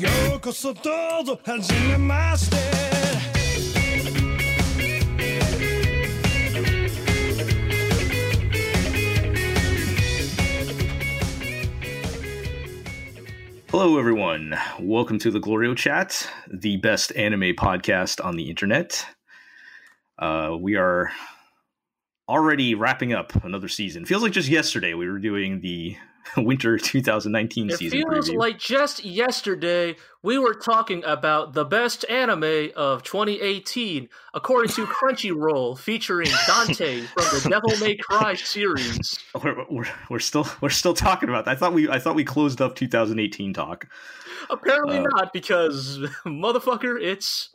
ようこそどうぞはじめまして。Hello, everyone. Welcome to the Glorio Chat, the best anime podcast on the internet. Uh, we are already wrapping up another season. Feels like just yesterday we were doing the winter 2019 it season. feels preview. like just yesterday we were talking about the best anime of 2018, according to Crunchyroll, featuring Dante from the Devil May Cry series. we're, we're, we're still we're still talking about that. I thought we I thought we closed up 2018 talk. Apparently Uh, not, because motherfucker, it's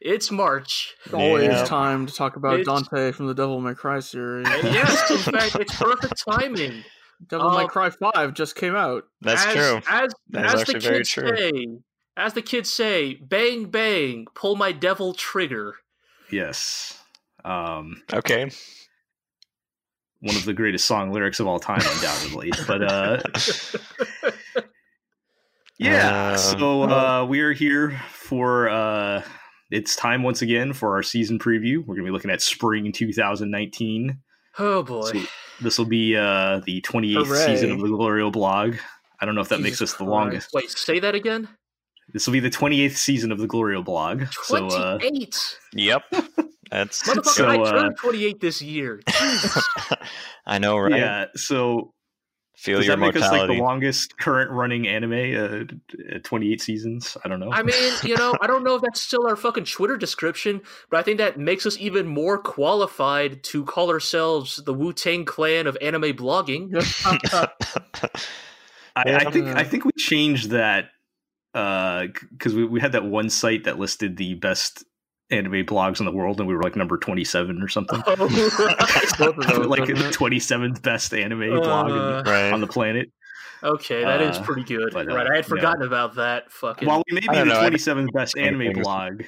it's March. Always Yeah. time to talk about It's- Dante from the Devil May Cry series. Yes, in fact, it's perfect timing. Devil May uh, Cry Five just came out. That's as, true. As, That is as the actually very kids true. say, as the kids say, bang bang, pull my devil trigger. Yes. Um, Okay. one of the greatest song lyrics of all time, undoubtedly. but uh, yeah, Um, so uh, we are here for uh, it's time once again for our season preview. We're going to be looking at spring 2019. Oh boy. So this will be uh, the 28th Hooray. season of the Glorio blog. I don't know if that makes Jesus us the Christ. longest. Wait, say that again? This will be the 28th season of the Glorio blog. So uh, 28. Yep. That's Motherfucker, So, I uh, turned 28 this year. Jesus. I know, right? yeah, so Feel does your that make us like the longest current running anime? Uh, uh, 28 seasons? I don't know. I mean, you know, I don't know if that's still our fucking Twitter description, but I think that makes us even more qualified to call ourselves the Wu Tang Clan of anime blogging. I, I think I um, think we changed that uh, because we, we had that one site that listed the best anime blogs in the world, and we were like number 27 or something. Oh, right. Those, like the 27th best anime blog in- Uh, right. on the planet. Okay, that is Uh, pretty good. but, uh, right, I had yeah. forgotten about that. Fucking While we may be the know, 27th best anime blog,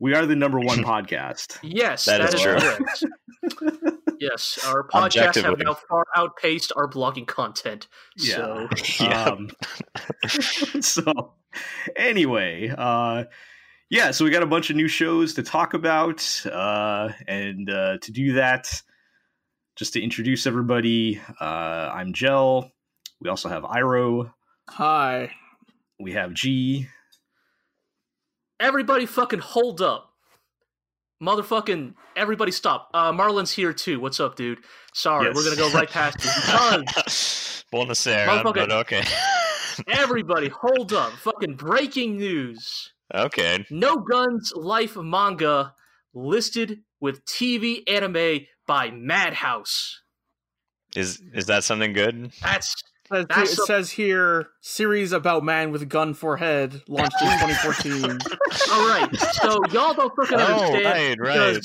we are the number one podcast. yes, That that is is, true. correct. yes, our podcasts have now far outpaced our blogging content. So yeah. Um, so anyway, uh, yeah, so we got a bunch of new shows to talk about, uh, and uh, to do that, just to introduce everybody, uh, I'm Jel. We also have Iro. Hi. We have Gee. everybody fucking hold up. Motherfucking everybody stop. Uh Marlin's here too. What's up, dude? Sorry, Yes. we're gonna go right past you. Because Buonasera, Motherfucker. but okay. everybody hold up. Fucking breaking news. Okay. No Guns Life manga listed with TV anime by Madhouse. Is is that something good? That's It says, That's it a- says here series about man with gun for head launched in 2014. all right. So y'all don't fucking Oh, understand right, right.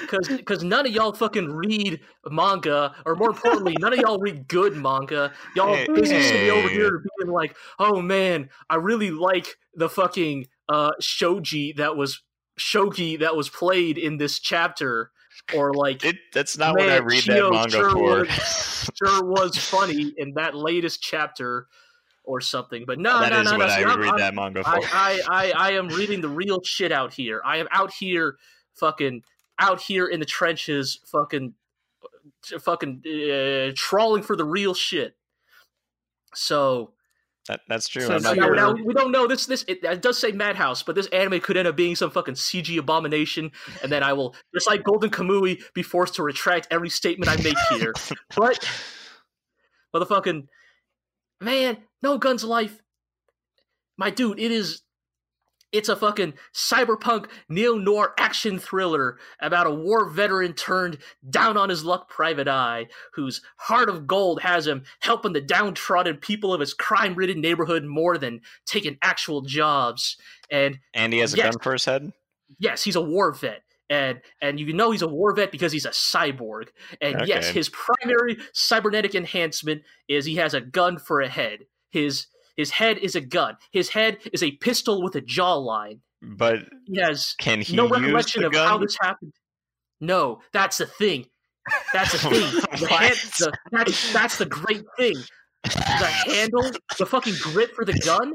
because because none of y'all fucking read manga, or more importantly, none of y'all read good manga. Y'all Hey, busy sitting over here being like, "Oh man, I really like the fucking uh shogi that was shogi that was played in this chapter," or like, It that's not what I read Chio that manga sure for. was- "Sure was funny in that latest chapter." Or something, but no, That no, is no, no. what see, I read I'm- that manga for. I, I, I, I am reading the real shit out here. I am out here, fucking out here in the trenches, fucking, fucking uh, trawling for the real shit. So That, that's true. So I'm now not now, you're- now we don't know this. This it, it does say Madhouse, but this anime could end up being some fucking CG abomination, and then I will, just like Golden Kamui, be forced to retract every statement I make here. but motherfucking man, no guns life. My dude, it is it's a fucking cyberpunk neo noir action thriller about a war veteran turned down on his luck private eye whose heart of gold has him helping the downtrodden people of his crime ridden neighborhood more than taking actual jobs. And and he has a gun for his head? yes, he's a war vet. And and you know he's a war vet because he's a cyborg. And yes, his primary cybernetic enhancement is he has a gun for a head. His his head is a gun. His head is a pistol with a jawline. But He has can he no recollection of gun? how this happened. No, that's the thing. That's the thing. The head, the, that's, that's the great thing. the handle, the fucking grip for the gun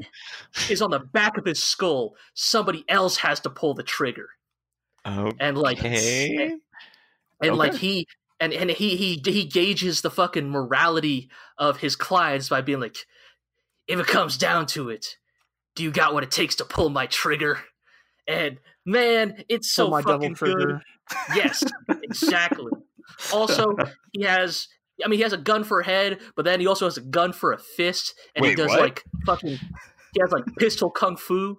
is on the back of his skull. Somebody else has to pull the trigger, Okay. and like, Okay. and, and like he and and he he he gauges the fucking morality of his clients by being like, if it comes down to it, do you got what it takes to pull my trigger? And man, it's so So my double fucking good. Yes, exactly. also, he has. I mean, he has a gun for a head, but then he also has a gun for a fist, and he does what? like fucking. He has like pistol kung fu,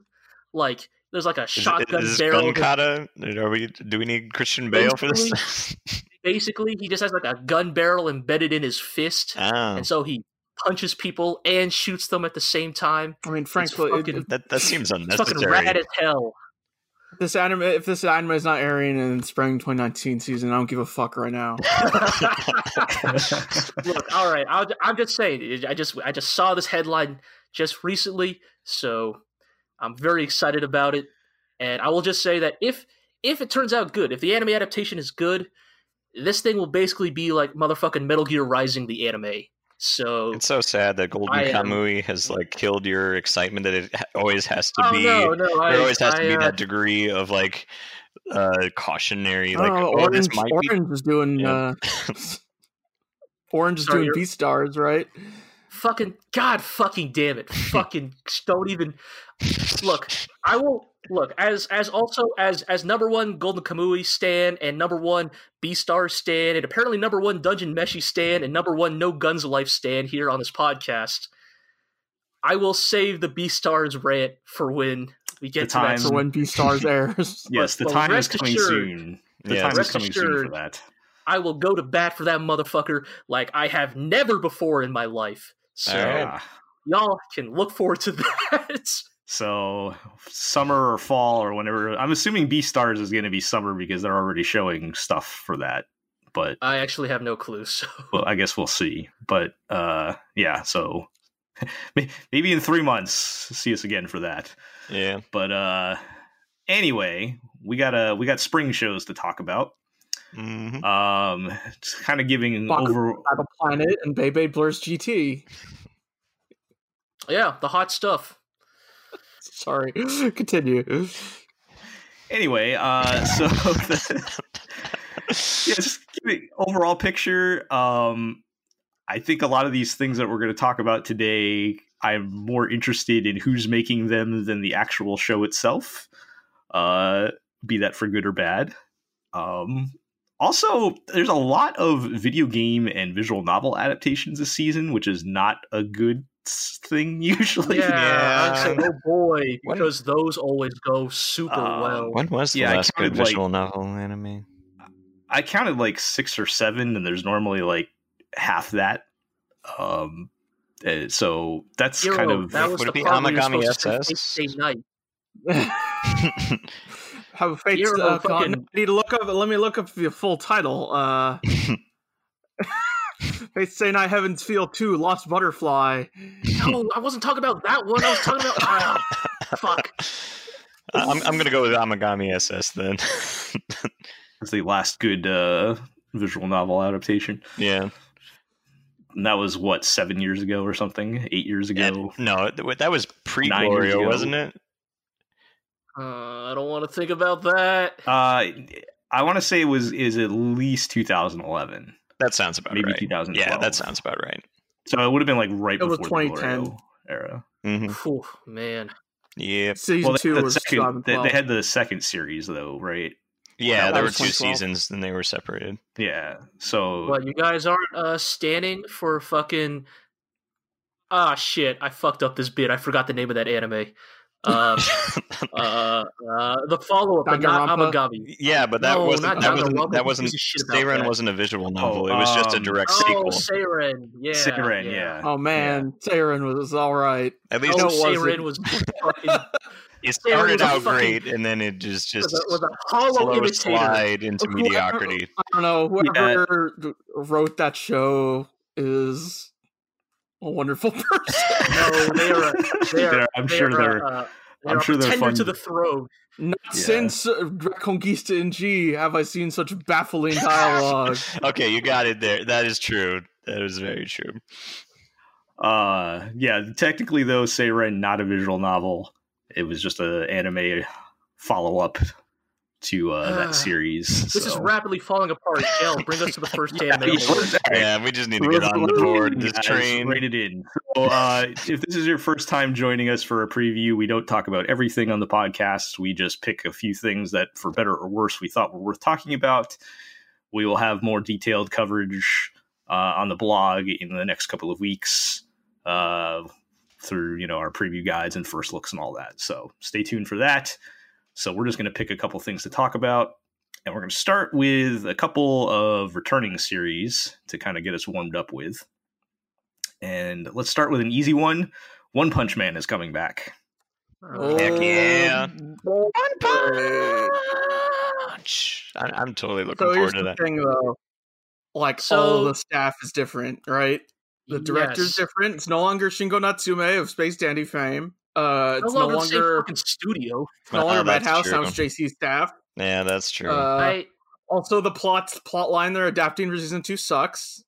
like there's like a Is, it- shotgun is this barrel. gun kata? Are we? Do we need Christian Bale for this? Basically, he just has like a gun barrel embedded in his fist, ah, and so he punches people and shoots them at the same time. I mean, frankly, it- fucking- it- that that seems It's fucking rad as hell. this anime, if this anime is not airing in spring 2019 season, I don't give a fuck right now. Look, all right. I'll, I'm just saying. I just I just saw this headline just recently, so I'm very excited about it. And I will just say that if if it turns out good, if the anime adaptation is good, this thing will basically be like motherfucking Metal Gear Rising the anime. So It's so sad that Golden I am- Kamui has like killed your excitement that it always has to oh be. no, no, I, there always has I, to be uh, that degree of like uh cautionary, like oh, oh, this Orange, might be. Is doing. Yeah. Uh, Orange is Sorry, doing you're- B stars, right? fucking god fucking damn it fucking don't even look i will look as as also as as number one golden kamui stan and number one Beastar stan and apparently number one dungeon meshi stan and number one no guns life stan here on this podcast i will save the Beastars rant for when we get The to time- that For when Beastars airs. yes, the Well, time is coming assured- soon. The Yeah. time is Rest coming soon for that. i will go to bat for that motherfucker like i have never before in my life so Alright. Y'all can look forward to that So summer or fall or whenever. I'm assuming Beastars is going to be summer because they're already showing stuff for that. But I actually have no clue. So well, I guess we'll see. But uh, yeah, so maybe in three months, see us again for that. Yeah. But uh, anyway, we got a we got spring shows to talk about. hmm Um, just kind of giving Bakugan. Battle Planet and Beyblade Burst GT. yeah, the hot stuff. Sorry, continue. Anyway, uh, so the, yeah, just giving overall picture. Um, I think a lot of these things that we're going to talk about today, I'm more interested in who's making them than the actual show itself. Uh, be that for good or bad. Um, also, there's a lot of video game and visual novel adaptations this season, which is not a good thing usually. Yeah, I'd say, oh boy, When- because those always go super Uh, well. When was the Yeah, I last good counted, like- visual novel anime? I counted like six or seven, and there's normally like half that. Um, uh, so that's Hero, kind of that was Would the it be part where you're Amagami supposed to SS? Night. Have faith. Hero Uh, fucking- need to look up. Let me look up the full title. Uh, Fate Stay Night Heaven's Feel Two Lost Butterfly. No, I wasn't talking about that one. I was talking about ah, fuck. I'm I'm gonna go with Amagami SS then. that's the last good uh, visual novel adaptation. yeah. And that was what seven years ago or something, eight years ago. And- no, that was pre Nine Glorio, wasn't it? Uh, I don't want to think about that. Uh, I want to say it was is at least 2011, That sounds about maybe right. 2012. Yeah, that sounds about right. so. It would have been like right It was before the 2010. Glorio era. hmm Phew, man. yeah. Season Well, they, two the was second, they, they had the second series though, right? Yeah, That there were two seasons, and they were separated. Yeah. So What you guys aren't uh standing for fucking ah shit? I fucked up this bit. I forgot the name of that anime. Um, uh, uh, the follow up, but not Danganronpa? Amagami. yeah, but that No, wasn't that wasn't that wasn't gives a shit about Seiren wasn't a visual novel. it was just a um, direct Oh, sequel. Seiren. Yeah, Seiren, yeah. oh man, Seiren was all right. At Oh, least No, it Seiren wasn't. was fucking it started out fucking- great, and then it just just was a, was a hollow slow imitator. slide into Whoever- mediocrity. I don't know. Whoever wrote that show is a wonderful person. No, they are. A, they are They're- I'm sure they are they're- A, uh, they I'm sure they're pretender fun. to the throne. Not Yeah. since uh, Reconguista in G have I seen such baffling dialogue. Okay, you got it there. That is true. That is very true. Uh, yeah, technically though, Seiren not a visual novel. It was just a anime follow up to uh, Ah, that series. This is rapidly falling apart. Gail, bring us to the first anime. award. Yeah, we just need to get on the board. This Guys, train. Rate it in. So, uh, if this is your first time joining us for a preview, we don't talk about everything on the podcast. We just pick a few things that, for better or worse, we thought were worth talking about. We will have more detailed coverage uh, on the blog in the next couple of weeks uh, through you know our preview guides and first looks and all that. So stay tuned for that. So we're just going to pick a couple things to talk about. And we're going to start with a couple of returning series to kind of get us warmed up with. And let's start with an easy one. One Punch Man is coming back. Oh, Heck yeah. Boy. Punch. I, I'm totally looking So here's forward to the that. thing, though. Like So- all the staff is different, right? The director's Yes. different. It's no longer Shingo Natsume of Space Dandy fame. Uh, it's no no longer, the same longer fucking studio. it's no longer Uh, that's Madhouse. Now it's JC staff. Yeah, that's true. Uh, I, also, the plot plot line they're adapting for season two sucks.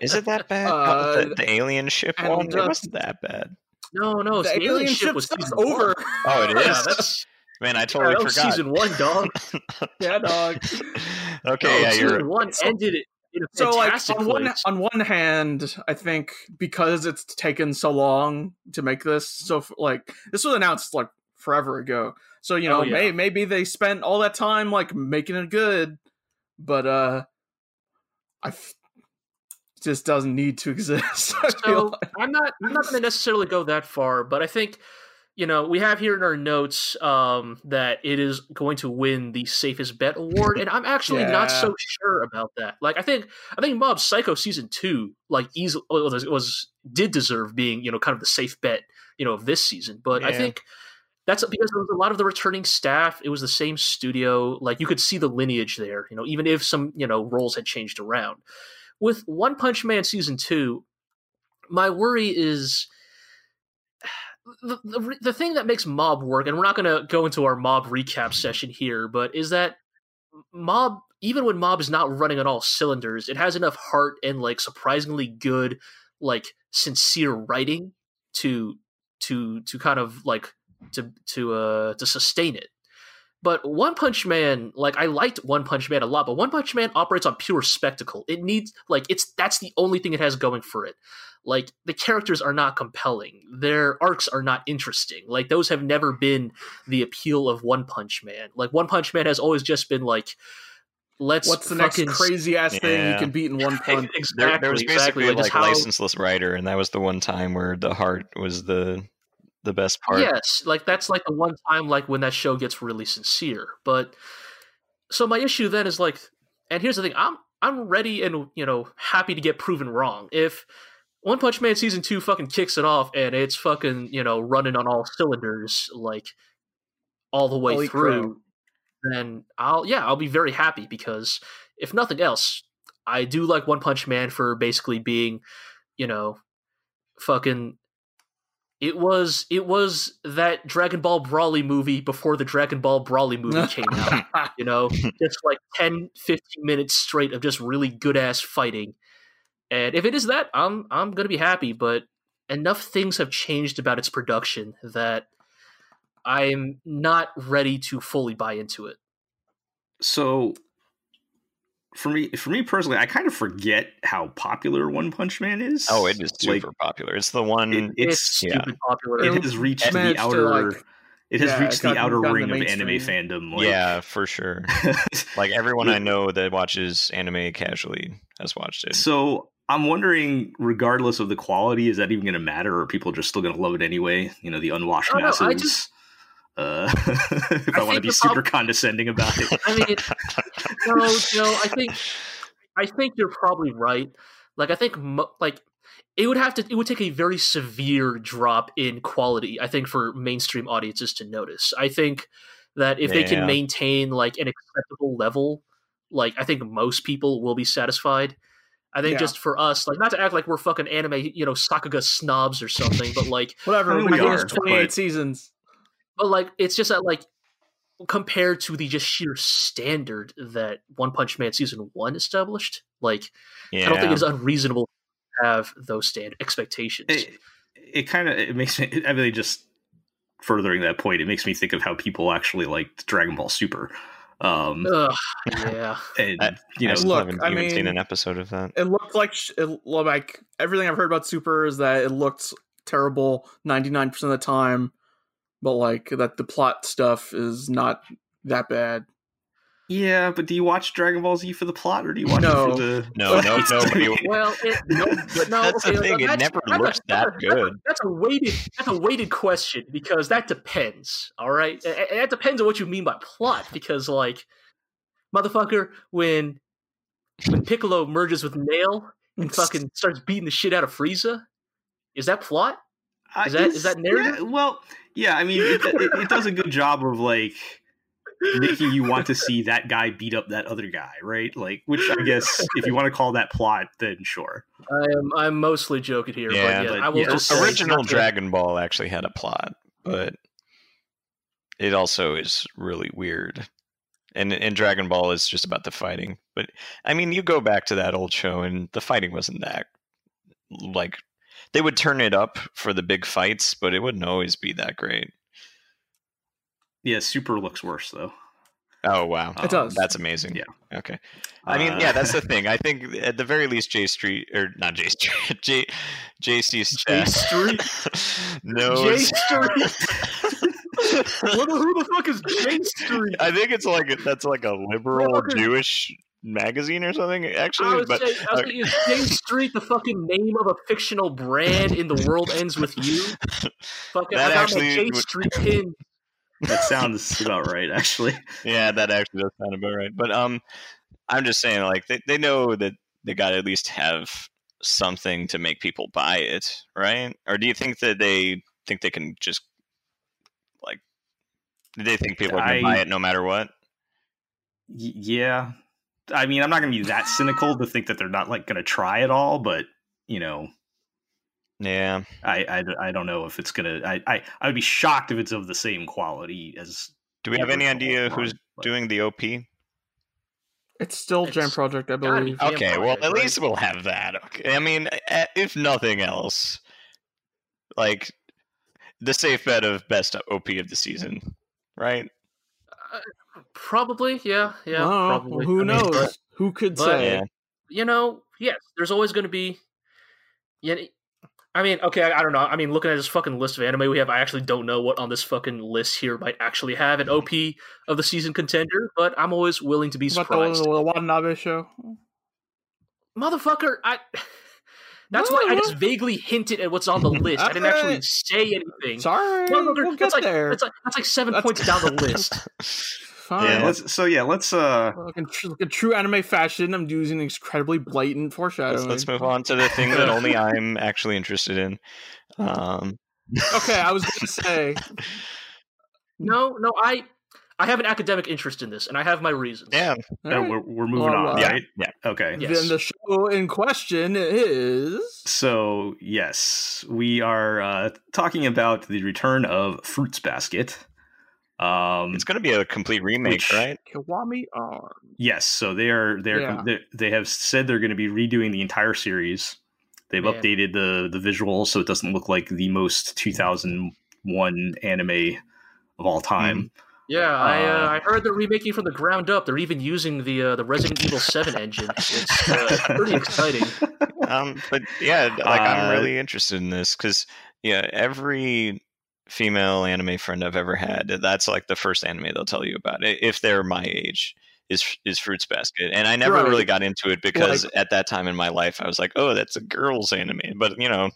Is it that bad? uh, the, the alien ship and, one? It wasn't that bad. no, no, the the alien ship was stuff's season one. over. Oh, it is. Yeah, that's Man, I totally that was forgot. season one, dog. yeah, dog. okay, No, yeah, season you're. one ended it in a So, like on one on one hand, I think because it's taken so long to make this, so f- like this was announced like forever ago. So you know, Oh, yeah. may, maybe they spent all that time like making it good, but uh, I f- just doesn't need to exist. So like. I'm not I'm not going to necessarily go that far, but I think you know we have here in our notes um, that it is going to win the safest bet award, and I'm actually not so sure about that. Like I think I think Mob Psycho season two like easily was, was did deserve being you know kind of the safe bet you know of this season, but I think. That's because there was a lot of the returning staff. It was the same studio. Like you could see the lineage there, you know, even if some, you know, roles had changed around. With One Punch Man season two, my worry is the, the, thing that makes mob work and we're not going to go into our mob recap session here but is that mob even when mob is not running on all cylinders it has enough heart and like surprisingly good like sincere writing to to to kind of like to to uh to sustain it but One Punch Man, like I liked One Punch Man a lot, but One Punch Man operates on pure spectacle. It needs like it's that's the only thing it has going for it. Like the characters are not compelling. Their arcs are not interesting. Like those have never been the appeal of One Punch Man. Like One Punch Man has always just been like let's What's the next crazy ass thing you can beat in one punch? exactly, There, there was exactly. basically Like, just like how- licenseless writer, and that was the one time where the heart was the the best part. Yes, like that's like the one time like when that show gets really sincere. But so my issue then is like, and here's the thing: I'm I'm ready and you know happy to get proven wrong. If One Punch Man season two fucking kicks it off and it's fucking you know running on all cylinders like all the way Holy through, then I'll yeah I'll be very happy because if nothing else, I do like One Punch Man for basically being you know fucking it was it was that Dragon Ball Broly movie before the Dragon Ball Broly movie came out. You know, just like 10, 15 minutes straight of just really good ass fighting. And if it is that, I'm I'm gonna be happy. But enough things have changed about its production that I'm not ready to fully buy into it. So for me, for me personally, I kind of forget how popular One Punch Man is. Oh, it is Like, super popular. It's the one. it- It's, it's yeah. popular. it It has reached the outer. like- it has yeah, reached the got- outer got ring the of anime fandom. Like, yeah, for sure. Like everyone I know that watches anime casually has watched it. So I'm wondering, regardless of the quality, is that even going to matter, or are people just still going to love it anyway? You know, the unwashed Oh, no, I masses. just- uh, if I, I want to be super prob- condescending about it, I mean, no, Joe. I think I think you're probably right. Like I think mo- like it would have to it would take a very severe drop in quality. I think for mainstream audiences to notice. I think that if they can maintain like an acceptable level, like I think most people will be satisfied. I think Yeah. just for us, like not to act like we're fucking anime, you know, Sakuga snobs or something, but like Whatever. I mean, we we finished are, 28 but- seasons. But like it's just that like compared to the just sheer standard that One Punch Man season one established, like yeah. I don't think it's unreasonable to have those standard expectations. it, it kind of it makes me. I mean, just furthering that point, it makes me think of how people actually liked Dragon Ball Super. Um, Ugh, yeah. and I- you know, I still look, haven't I even seen mean- an episode of that. It looked like sh- it, well, like everything I've heard about Super is that it looked terrible ninety nine percent of the time, but like that the plot stuff is not that bad. yeah. But do you watch Dragon Ball Z for the plot, or do you watch No. it for the? No, no, nobody. Well, it, no, but no. That's the thing, it that's- never that's looks that that's a- good. That's a weighted. That's a weighted question because that depends. All right, and and that depends on what you mean by plot. Because like, motherfucker, when when Piccolo merges with Nail and fucking starts beating the shit out of Frieza, is that plot? Is that- is that narrative? Yeah, well, yeah. I mean, it, it, it does a good job of like making you want to see that guy beat up that other guy, right? Like, which I guess if you want to call that plot, then sure. I am. I'm mostly joking here, Yeah, but yeah, but I will yeah, just say Original not Dragon Ball actually had a plot, but it also is really weird. And and Dragon Ball is just about the fighting. But I mean, you go back to that old show, and the fighting wasn't that like they would turn it up for the big fights, but it wouldn't always be that great. Yeah, Super looks worse though. Oh wow, It does. That's amazing. Yeah. Okay. I mean, Uh, yeah, that's the thing. I think at the very least, J Street or not J Street, J JC J Street? no. J Street. What who the fuck is J Street? I think it's like that's like a liberal Jewish magazine or something. I Actually, was, but saying, I was thinking, is J Street the fucking name of a fictional brand in The World Ends With You? Fucking, That I got actually my J would- Street pin. That sounds about right, actually. yeah, that actually does sound about right. But um, I'm just saying, like they they know that they got to at least have something to make people buy it, right? Or do you think that they think they can just like? Do they think people are going to buy it no matter what? Yeah, I mean, I'm not going to be that cynical to think that they're not like going to try it all, but you know, Yeah. I, I, I don't know if it's gonna. I, I I would be shocked if it's of the same quality as. Do we have any idea one, who's but- doing the OP? It's still Jam Project, I gotta be believe. Jam Okay, well, at right? least we'll have that. Okay, I mean, if nothing else, like the safe bet of best OP of the season, right? Uh, Probably, yeah, yeah. I probably. Who I mean, knows? but, Who could but- say? Yeah. you know, yes, there's always going to be. Yeah, I mean, okay, I, I don't know. I mean, looking at this fucking list of anime we have, I actually don't know what on this fucking list here might actually have an OP of the season contender, but I'm always willing to be What about the, surprised. the Watanabe show? Motherfucker, I. That's No, why I no. just vaguely hinted at what's on the list. I didn't actually say anything. Sorry, Motherfucker, we'll get that's like, there. That's like that's like seven That's- points down the list. Fine. Yeah, let's, so yeah, let's. uh Like in, tr- like in true anime fashion, I'm using incredibly blatant foreshadowing. Let's, let's move on to the thing that only I'm actually interested in. Um, Okay, I was going to say, No, no, I I have an academic interest in this, and I have my reasons. yeah, uh, alright. we're, we're moving Well, on, uh, right? yeah. Okay. Yes. then the show in question is So yes, we are uh talking about the return of Fruits Basket. Um, it's going to be a complete remake, Which- right? Kiwami Arm. Yes, so they are they're, Yeah. they they have said they're going to be redoing the entire series. They've Man. updated the the visuals so it doesn't look like the most 2001 anime of all time. Yeah, I uh, Uh, I heard they're remaking from the ground up. They're even using the uh, the Resident Evil Seven engine. It's uh, pretty exciting. um, but yeah, like I'm Uh, really interested in this because yeah, every female anime friend I've ever had, that's like the first anime they'll tell you about if they're my age. Is is Fruits Basket, and I never Right. really got into it because at that time in my life I was like, oh, that's a girls' anime, but you know,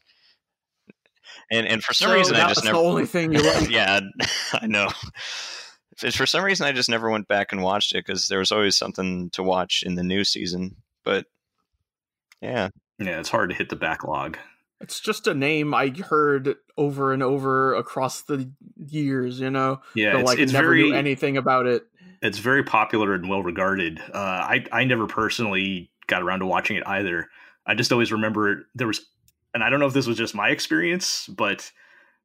and and for some So reason I just the never, only thing you like. yeah, I know. For some reason, I just never went back and watched it because there was always something to watch in the new season. But yeah, Yeah, it's hard to hit the backlog. It's just a name I heard over and over across the years, you know. Yeah, but it's, like it's never very knew anything about it. it's very popular and well regarded. Uh, I I never personally got around to watching it either. I just always remember there was, and I don't know if this was just my experience, but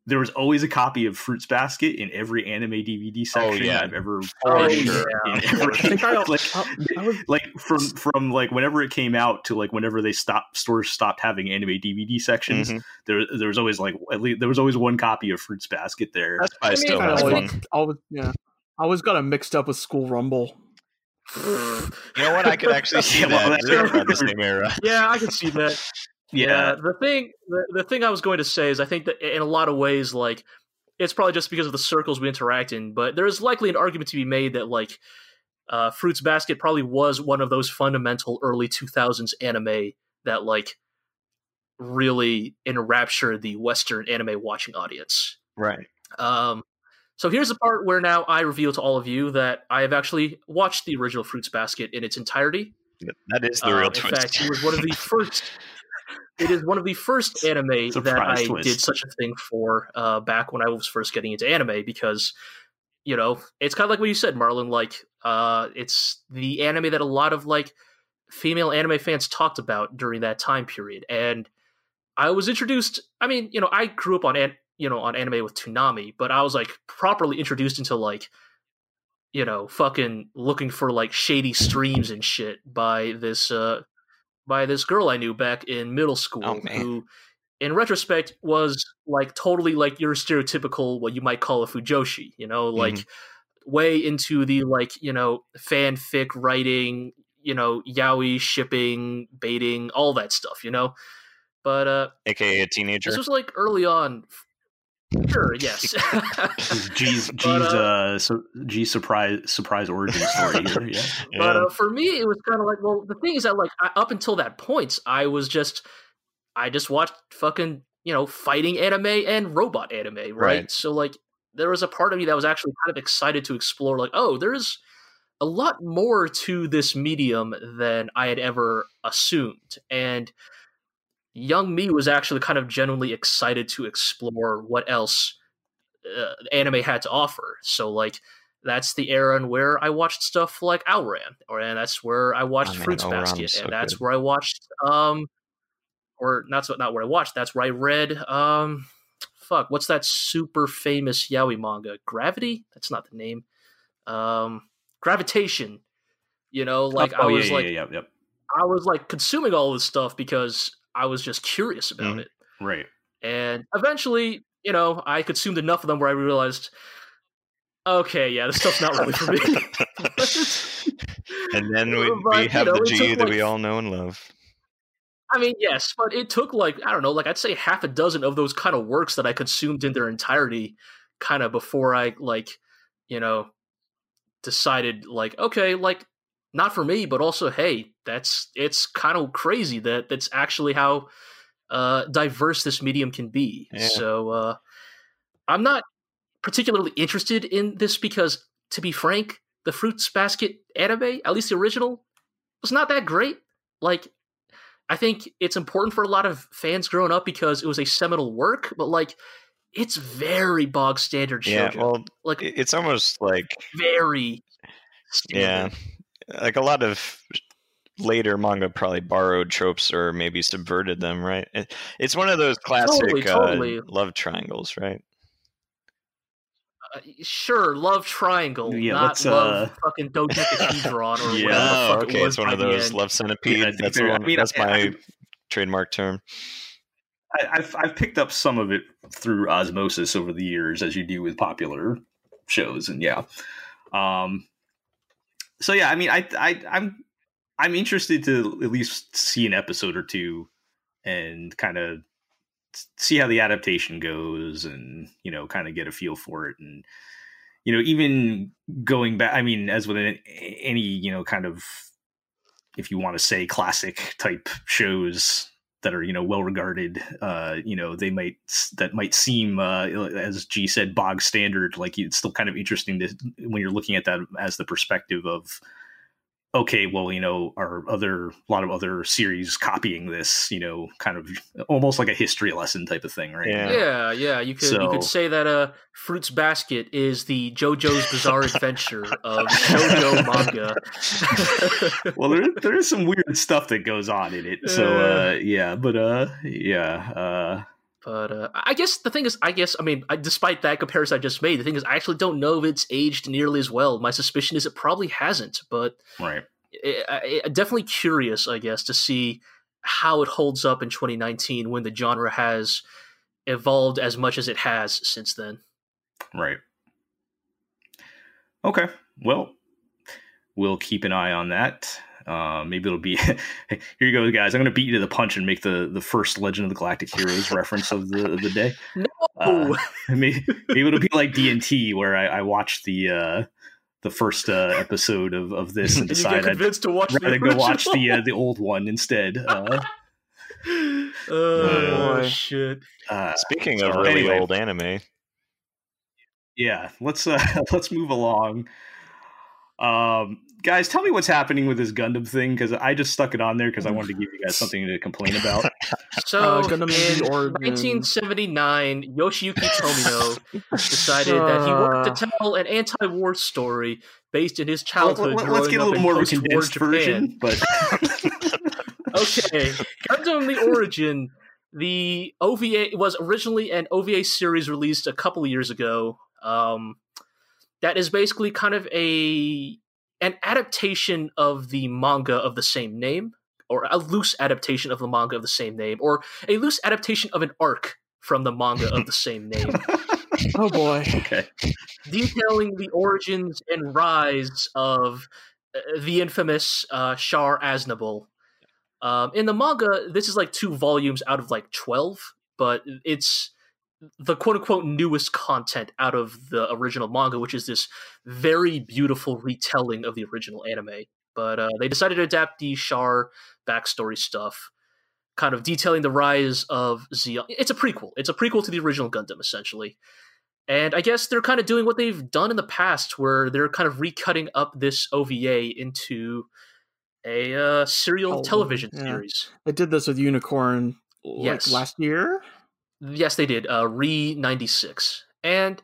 there was always a copy of Fruits Basket in every anime DVD section yeah. I've ever Oh, sure. yeah. every- I like, I, I was like from from like whenever it came out to like whenever they stopped stores stopped having anime DVD sections, Mhm. there there was always like at least there was always one copy of Fruits Basket there. Best Buy mean, still kind has of one. always yeah. I always got it mixed up with School Rumble. You know what? I could actually see Yeah, well, that. that's- They're the same era. yeah, I could see that. Yeah, the thing the, the thing I was going to say is I think that in a lot of ways, like it's probably just because of the circles we interact in, but there is likely an argument to be made that like uh, Fruits Basket probably was one of those fundamental early 2000s anime that like really enraptured the Western anime watching audience. Right. Um, so here's the part where now I reveal to all of you that I have actually watched the original Fruits Basket in its entirety. That is the Uh, real in twist. fact, it was one of the first. It is one of the first anime that I twist. did such a thing for uh, back when I was first getting into anime because, you know, it's kind of like what you said, Marlin. Like, uh, it's the anime that a lot of like female anime fans talked about during that time period, and I was introduced. I mean, you know, I grew up on an, you know on anime with Toonami, but I was like properly introduced into like you know, fucking looking for like shady streams and shit by this uh by this girl I knew back in middle school Oh, who in retrospect was like totally like your stereotypical what you might call a fujoshi, you know, like Mm-hmm. way into the like, you know, fanfic writing, you know, yaoi shipping, baiting, all that stuff, you know. But uh AKA a teenager. this was like early on Sure, yes. G's G's But, uh, uh, su- G's surprise surprise origin story here. Yeah, But uh, for me, it was kind of like, well, the thing is that like I, up until that point, I was just, I just watched fucking you know fighting anime and robot anime, right? Right. So like, there was a part of me that was actually kind of excited to explore, like, oh, there's a lot more to this medium than I had ever assumed, and young me was actually kind of genuinely excited to explore what else uh, anime had to offer. So like that's the era in where I watched stuff like Ouran, or and that's where I watched Oh, man, Fruits Basket, so and that's good. where I watched um, or not so not where I watched. That's where I read um, fuck, what's that super famous yaoi manga? Gravity? That's not the name. Um, Gravitation. You know, like oh I was yeah, like yeah, yeah, yeah, I was like consuming all this stuff because I was just curious about Mhm. it. right. And eventually, you know, I consumed enough of them where I realized, okay, yeah, this stuff's not really for me. and then we, But, we you have know, the Gee that like, we all know and love. I mean, yes, but it took like I don't know, like I'd say half a dozen of those kind of works that I consumed in their entirety, kind of before I like, you know, decided like, okay, like not for me, but also, hey, that's it's kind of crazy that that's actually how uh, diverse this medium can be. Yeah. So uh, I'm not particularly interested in this because, to be frank, the Fruits Basket anime, at least the original, was not that great. Like, I think it's important for a lot of fans growing up because it was a seminal work, but like, it's very bog standard Yeah, well, like it's almost like very. yeah, standard. Like a lot of later manga probably borrowed tropes or maybe subverted them. Right? It's one of those classic Totally, totally. Uh, love triangles, right? Uh, sure, love triangle, Yeah, not love uh, fucking dodecahedron or Yeah. whatever the Oh, fuck it okay, was it's one of those love centipede. Yeah, that's fair, the I mean, that's I- my I- trademark term. I, I've I've picked up some of it through osmosis over the years, as you do with popular shows, and yeah. Um. So yeah, I mean, I I I'm I'm interested to at least see an episode or two, and kind of see how the adaptation goes, and you know, kind of get a feel for it, and you know, even going back. I mean, as with any, any you know, kind of if you want to say classic type shows that are you know well regarded uh you know they might that might seem uh as Gee said bog standard. Like it's still kind of interesting to when you're looking at that as the perspective of okay well you know our other a lot of other series copying this you know kind of almost like a history lesson type of thing right Yeah. Yeah, yeah. You could you could say that uh, Fruits Basket is the JoJo's Bizarre Adventure of JoJo manga. well there, there is some weird stuff that goes on in it so uh yeah but uh yeah uh But uh, I guess the thing is, I guess I mean, I, despite that comparison I just made, the thing is, I actually don't know if it's aged nearly as well. My suspicion is it probably hasn't, but Right. I, I, definitely curious, I guess, to see how it holds up in 2019 when the genre has evolved as much as it has since then. Right. Okay. Well, we'll keep an eye on that. Uh, maybe it'll be here. You go, guys. I'm going to beat you to the punch and make the the first Legend of the Galactic Heroes reference of the of the day. No, Uh, maybe, maybe it'll be like D and T, where I, I watched the uh, the first uh, episode of, of this and and you get decided I'd convinced to watch the rather go watch the uh, the old one instead. Uh, oh Uh, shit! uh, Speaking of really anyway. old anime, yeah, let's uh, let's move along. Um, guys, tell me what's happening with this Gundam thing because I just stuck it on there because I wanted to give you guys something to complain about. So Uh, Gundam in the Origin. 1979, Yoshiyuki Tomino decided that he wanted to tell an anti-war story based in his childhood. Let, us growing get a up little in more of a post-war condensed Japan. version, but okay, Gundam the Origin. The OVA was originally an OVA series released a couple of years ago. Um, that is basically kind of a an adaptation of the manga of the same name, or a loose adaptation of the manga of the same name, or a loose adaptation of an arc from the manga of the same name, Oh boy. okay, detailing the origins and rise of uh, the infamous uh, Char Aznable. Um, in the manga, this is like two volumes out of like twelve, but it's the quote unquote newest content out of the original manga, which is this very beautiful retelling of the original anime. But uh, they decided to adapt the Char backstory stuff, kind of detailing the rise of Zeon. It's a prequel. It's a prequel to the original Gundam, essentially. And I guess they're kind of doing what they've done in the past, where they're kind of recutting up this OVA into a uh, serial Oh, television yeah. series. They did this with Unicorn like Yes. last year. Yes, they did. Uh, Re ninety six, and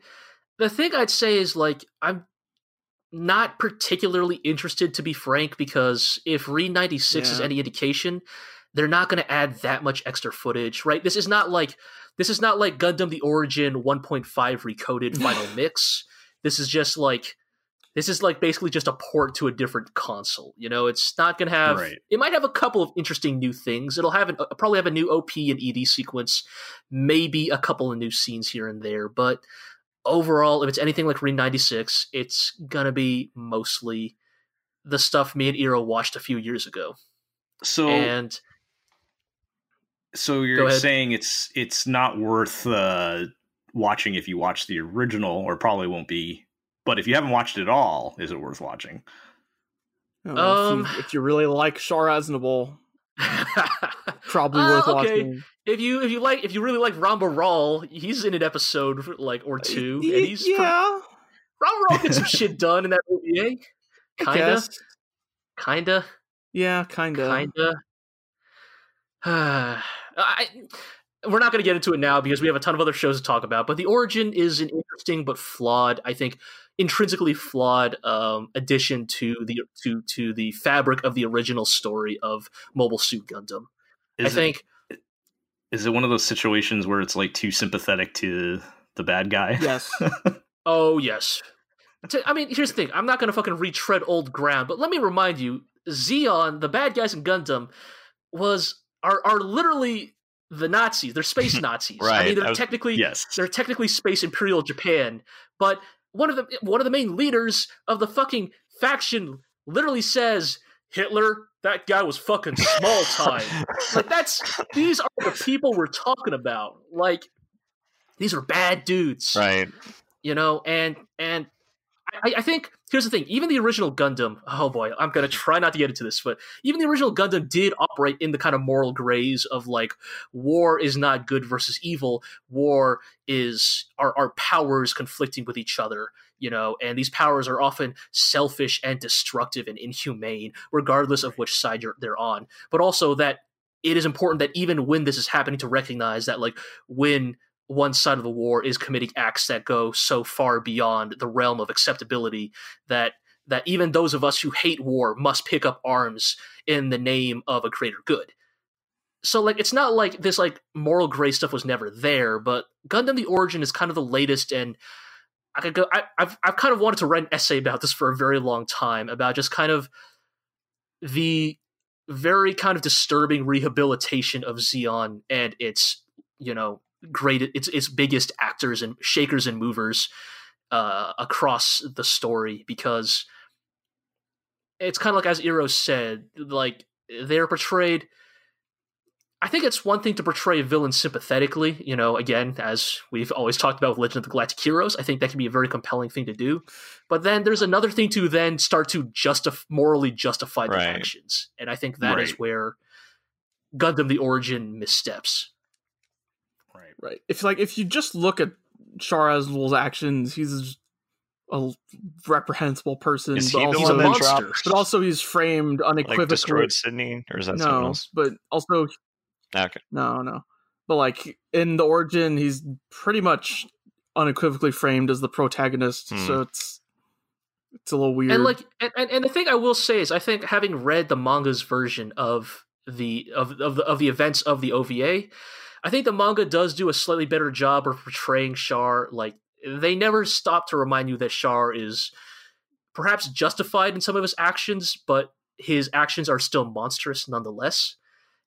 the thing I'd say is like I'm not particularly interested, to be frank, because if Re ninety six is any indication, they're not going to add that much extra footage, right? This is not like this is not like Gundam: The Origin one point five recoded final mix. This is just like this is like basically just a port to a different console. You know, it's not going to have. Right. It might have a couple of interesting new things. It'll have an, uh, probably have a new OP and ED sequence, maybe a couple of new scenes here and there. But overall, if it's anything like Re ninety six, it's gonna be mostly the stuff me and Iro watched a few years ago. so and so you're saying it's it's not worth uh, watching if you watch the original, or probably won't be. But if you haven't watched it at all, is it worth watching? You know, Um, if, you, if you really like Char Aznable, probably Uh, worth okay. watching. if you if you like if you really like Ramba Ral, he's in an episode for, like or two, Y- and he's yeah, Ramba Ral gets some shit done in that movie. I Kinda, guess. kinda, Yeah, kind of. kinda. I, we're not going to get into it now because we have a ton of other shows to talk about. But the origin is an interesting but flawed, I think, intrinsically flawed um, addition to the to to the fabric of the original story of Mobile Suit Gundam. Is I it- think is it one of those situations where it's like too sympathetic to the bad guy? Yes. Oh yes. I mean, here's the thing. I'm not gonna fucking retread old ground, but let me remind you, Zeon, the bad guys in Gundam, was are are literally the Nazis. They're space Nazis. I mean, they're I was- technically yes. they're technically space imperial Japan, but one of the one of the main leaders of the fucking faction literally says Hitler. That guy was fucking small time. like that's these are the people we're talking about. Like these are bad dudes right? you know and and I, I think here's the thing even the original gundam oh boy i'm gonna try not to get into this but even the original gundam did operate in the kind of moral grays of like war is not good versus evil war is our, our powers conflicting with each other you know and these powers are often selfish and destructive and inhumane regardless of which side you're, they're on. But also that it is important that even when this is happening to recognize that like when one side of the war is committing acts that go so far beyond the realm of acceptability that that even those of us who hate war must pick up arms in the name of a greater good. so like it's not like this like moral gray stuff was never there, but Gundam the Origin is kind of the latest and I could go I, I've I've kind of wanted to write an essay about this for a very long time about just kind of the very kind of disturbing rehabilitation of Xeon and its you know great its its biggest actors and shakers and movers uh, across the story because it's kind of like as Eros said, like they're portrayed. I think it's one thing to portray a villain sympathetically, you know, again, as we've always talked about with Legend of the Galactic Heroes. I think that can be a very compelling thing to do. But then there's another thing to then start to justify morally justify the Right. actions. And I think that is Right. where Gundam the Origin missteps. Right. Right. If like if you just look at Char Aznable's actions, he's a reprehensible person, Is but he the He's a also, one that monster. dropped, but also he's framed like unequivocally. destroyed Sydney, or is that someone no, else? but also Okay. no, no. But like in the origin, he's pretty much unequivocally framed as the protagonist. Hmm. So it's it's a little weird. And like, and, and, and the thing I will say is, I think having read the manga's version of the of of the, of the events of the OVA, I think the manga does do a slightly better job of portraying Char. Like they never stop to remind you that Char is perhaps justified in some of his actions, but his actions are still monstrous nonetheless.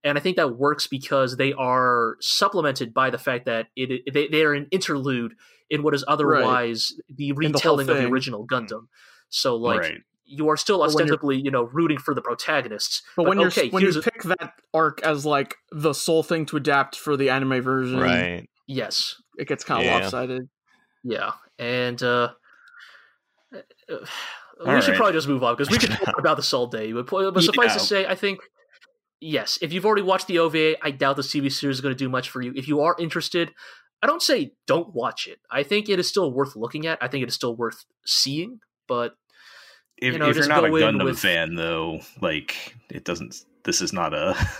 And I think that works because they are supplemented by the fact that it they, they are an interlude in what is otherwise the whole retelling of the original hmm. Gundam. So like right. You are still But when you're- ostensibly, you know, rooting for the protagonists. but when okay, you're when here's you a- pick that arc as like the sole thing to adapt for the anime version, Right. yes, it gets kind of Yeah. lopsided. yeah, and uh, uh, we All should right. probably just move on because we could talk about this all day. But, but suffice to say, I think yes, if you've already watched the OVA, I doubt the TV series is going to do much for you. If you are interested, I don't say don't watch it. I think it is still worth looking at. I think it is still worth seeing. But If, you know, if you're not a go Gundam with- fan, though, like it doesn't. This is not a.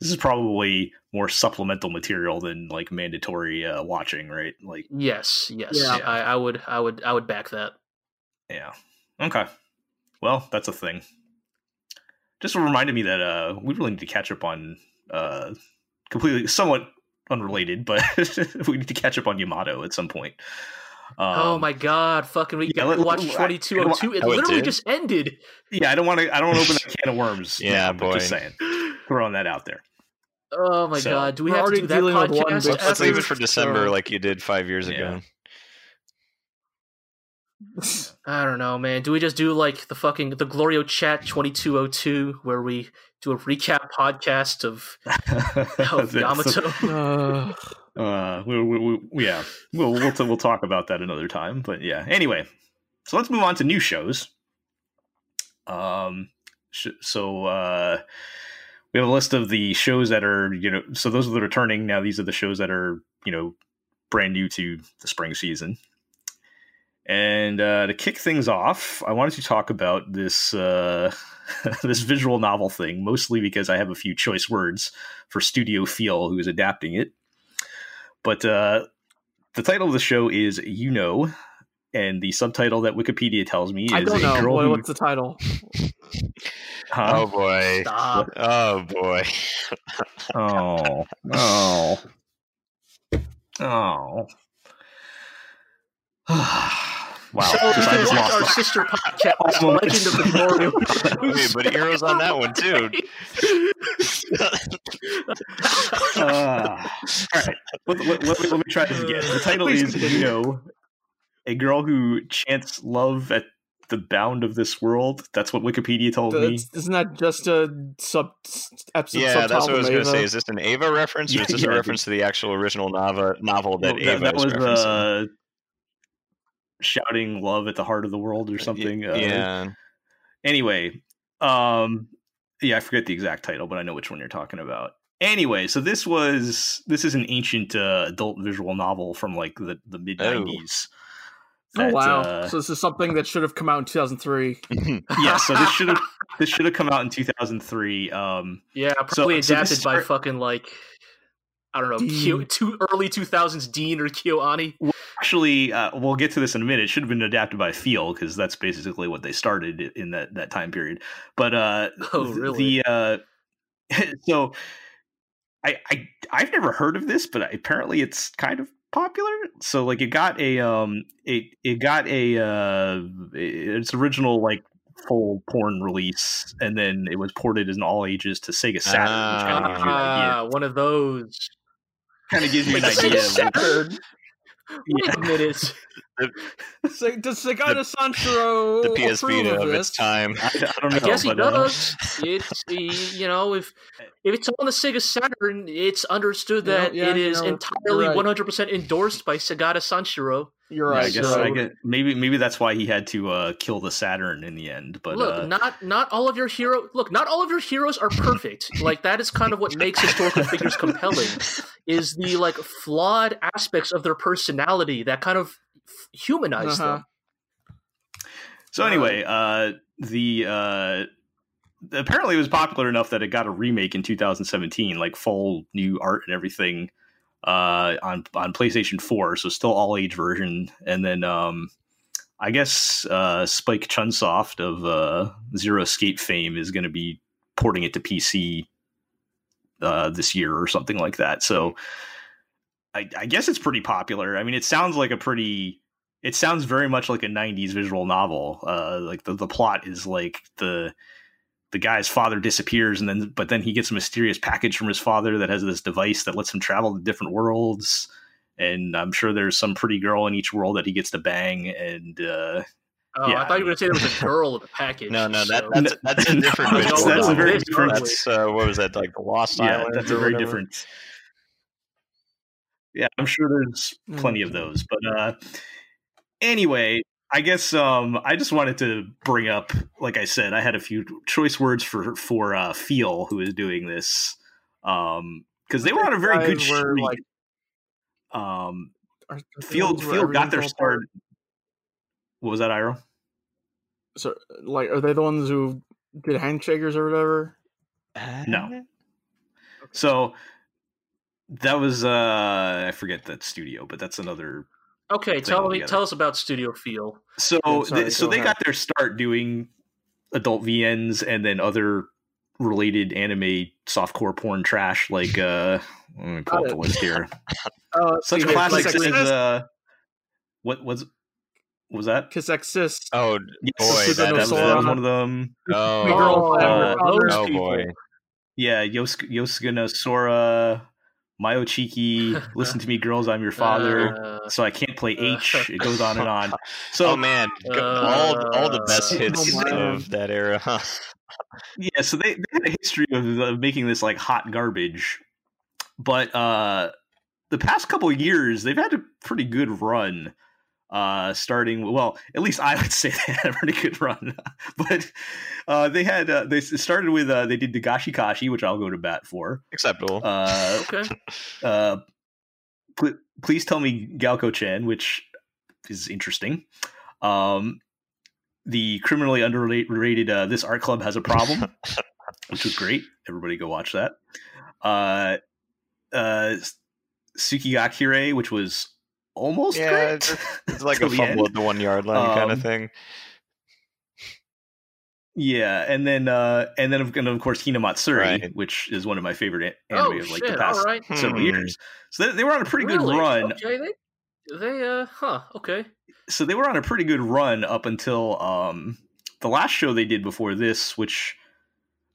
this is probably more supplemental material than like mandatory uh, watching, right? Like, yes, yes, Yeah. I, I would, I would, I would back that. yeah. Okay. Well, that's a thing. Just reminded me that uh, we really need to catch up on uh, completely, somewhat unrelated, but we need to catch up on Yamato at some point. Um, oh my god, fucking we yeah, got let- to watch twenty two oh two. It Oh, it literally did? just ended. Yeah, I don't want to. I don't want to open that can of worms. Yeah, now, but Just saying, throwing that out there. Oh my So, god, do we have to do that dealing with one podcast? Let's, let's leave it for December, like you did five years Yeah. ago. I don't know, man. Do we just do like the fucking the Glorio Chat twenty two oh two where we do a recap podcast of of That's- Yamato? Uh, we, we, we, yeah, we'll we'll, t- we'll talk about that another time. But yeah, anyway, so let's move on to new shows. Um, sh- so uh, we have a list of the shows that are you know, so those are the returning. Now these are the shows that are you know brand new to the spring season. And uh, to kick things off, I wanted to talk about this uh, this visual novel thing, mostly because I have a few choice words for Studio Feel, who is adapting it. But uh, the title of the show is You Know, and the subtitle that Wikipedia tells me is I don't a know. girl What, who. what's the title? Huh? Oh boy. Stop. Oh boy. Oh, oh, oh. wow. So Just- you I can just watch lost our my- sister podcast, Almost. Legend of the Glorio. Wait, but Heroes on that one too. Uh, all right. Let, let- let me, let me try this again. The title Please is continue. You Know, a girl who chants love at the bound of this world. That's what Wikipedia told me. That's- Isn't that just a sub episode? Yeah, that's subtitle what I was of going to Eva? say. Is this an Eva reference, or Yeah, is this yeah, a it reference to the actual original novel novel that Well, Eva is was referencing? uh, shouting love at the heart of the world or something. Uh, yeah. Anyway, um, yeah, I forget the exact title, but I know which one you're talking about. Anyway, so this was this is an ancient uh, adult visual novel from like the the mid '90s. Oh wow! uh, so this is something that should have come out in 2003. yeah, so this should have this should have come out in 2003. Um, yeah, probably so this adapted is by for- fucking like I don't know, Dean. Kyo, two early two thousands Dean or KyoAni. Actually, uh, we'll get to this in a minute. It should have been adapted by Feel because that's basically what they started in that that time period. But uh, Oh, really? the uh, so I, I I've never heard of this, but apparently it's kind of popular. So like it got a um it it got a uh its original like full porn release, and then it was ported as an all ages to Sega Saturn, which kind of gives you an idea. Ah, one of those. Kind of gives you an idea. Of- Saturn? Wait Yeah. a minute. Se- does Segata Sanshiro the PS approve Vita of of this? its time. I, I don't know. I guess he uh, does. It's you know if if it's on the Sega Saturn, it's understood You know, that yeah, it you know, entirely one hundred percent endorsed by Segata Sanshiro. You're yeah, right. I guess, so- I guess maybe maybe that's why he had to uh, kill the Saturn in the end. But look, uh, not not all of your hero look, not all of your heroes are perfect. like that is kind of what makes historical figures compelling. Is the like flawed aspects of their personality that kind of f- humanize Uh-huh. them. So anyway, uh, the uh, apparently it was popular enough that it got a remake in 2017, like full new art and everything uh, on on PlayStation 4. So still all age version, and then um, I guess uh, Spike Chunsoft of uh, Zero Escape fame is going to be porting it to PC uh, this year or something like that. So I, I guess it's pretty popular. I mean, it sounds like a pretty it sounds very much like a 90s visual novel uh like the, the plot is like the the guy's father disappears and then but then he gets a mysterious package from his father that has this device that lets him travel to different worlds and i'm sure there's some pretty girl in each world that he gets to bang and uh Oh, Yeah, I thought you were going to say there was a girl in the package. No, no, that, so- that's that's a No, different. that's- that's a very different- That's uh, what was that like the Lost yeah Island? that's a very whatever? different yeah i'm sure there's plenty of Mhm. those but uh anyway i guess um i just wanted to bring up like i said i had a few choice words for for uh feel who is doing this um because they were on a very good Guys were, streak like, um are- are the field ones where field got their start apart? what was that iro So, like, are they the ones who did handshakers or whatever? No. so that was uh i forget that studio but that's another Okay, thing tell me, altogether. tell us about Studio Feel. So, sorry, th- so they ahead. got their start doing adult VNs and then other related anime softcore porn trash like uh let me pull up the list here. Uh, Such see, classics Kiss as uh what was was that? Kiss Exist. Oh Yes, boy, that- that, was, that was one of them. oh, The girl uh, those oh boy. Yeah, Yos- Yosuga no Sora, Mayo Chiki, Listen to Me Girls, I'm Your Father. Uh, so I can't play H. It goes on and on. So, So oh man, go- all all the best Uh, hits oh, of that era. Huh? Yeah, so they, they had a history of, of making this like hot garbage, but uh, the past couple of years they've had a pretty good run. Uh, starting well, at least I would say they had a pretty good run, but uh, they had uh, they started with uh, they did Dagashi Kashi, which I'll go to bat for. Acceptable. Uh, okay. uh, pl- please tell me Galko-chan, which is interesting. Um, the criminally underrated uh, this art club has a problem, which was great. Everybody go watch that. Uh, uh, Tsukigakirei, which was almost Yeah, great. it's- it's like a the fumble end. at the one yard line kind Um, of thing. Yeah, and then uh, and then of, and of course Hinamatsuri, Right. which is one of my favorite anime Oh of like shit! the past All right. several Hmm. years. So they, they were on a pretty Really? good run. Okay, they, they, uh, huh? Okay. so they were on a pretty good run up until um the last show they did before this which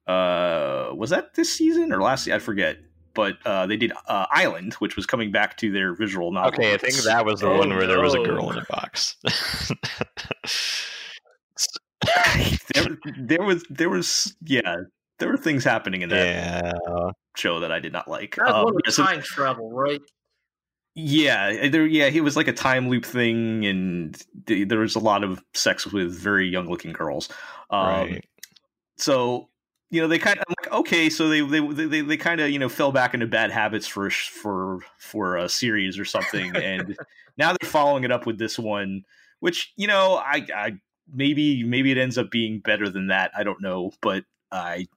uh was that this season or last i forget but uh they did uh island which was coming back to their visual novel Okay, I think that was the Oh, one where there was a girl in a box. there, there was there was yeah there were things happening in that yeah. show that i did not like That's Um, one yeah, so- time travel, right? Yeah, there. Yeah, he was like a time loop thing, and th- there was a lot of sex with very young looking girls. Um, right. So you know, they kind of I'm like okay, so they they they, they kind of you know fell back into bad habits for for for a series or something, and now they're following it up with this one, which you know I I maybe maybe it ends up being better than that. I don't know, but I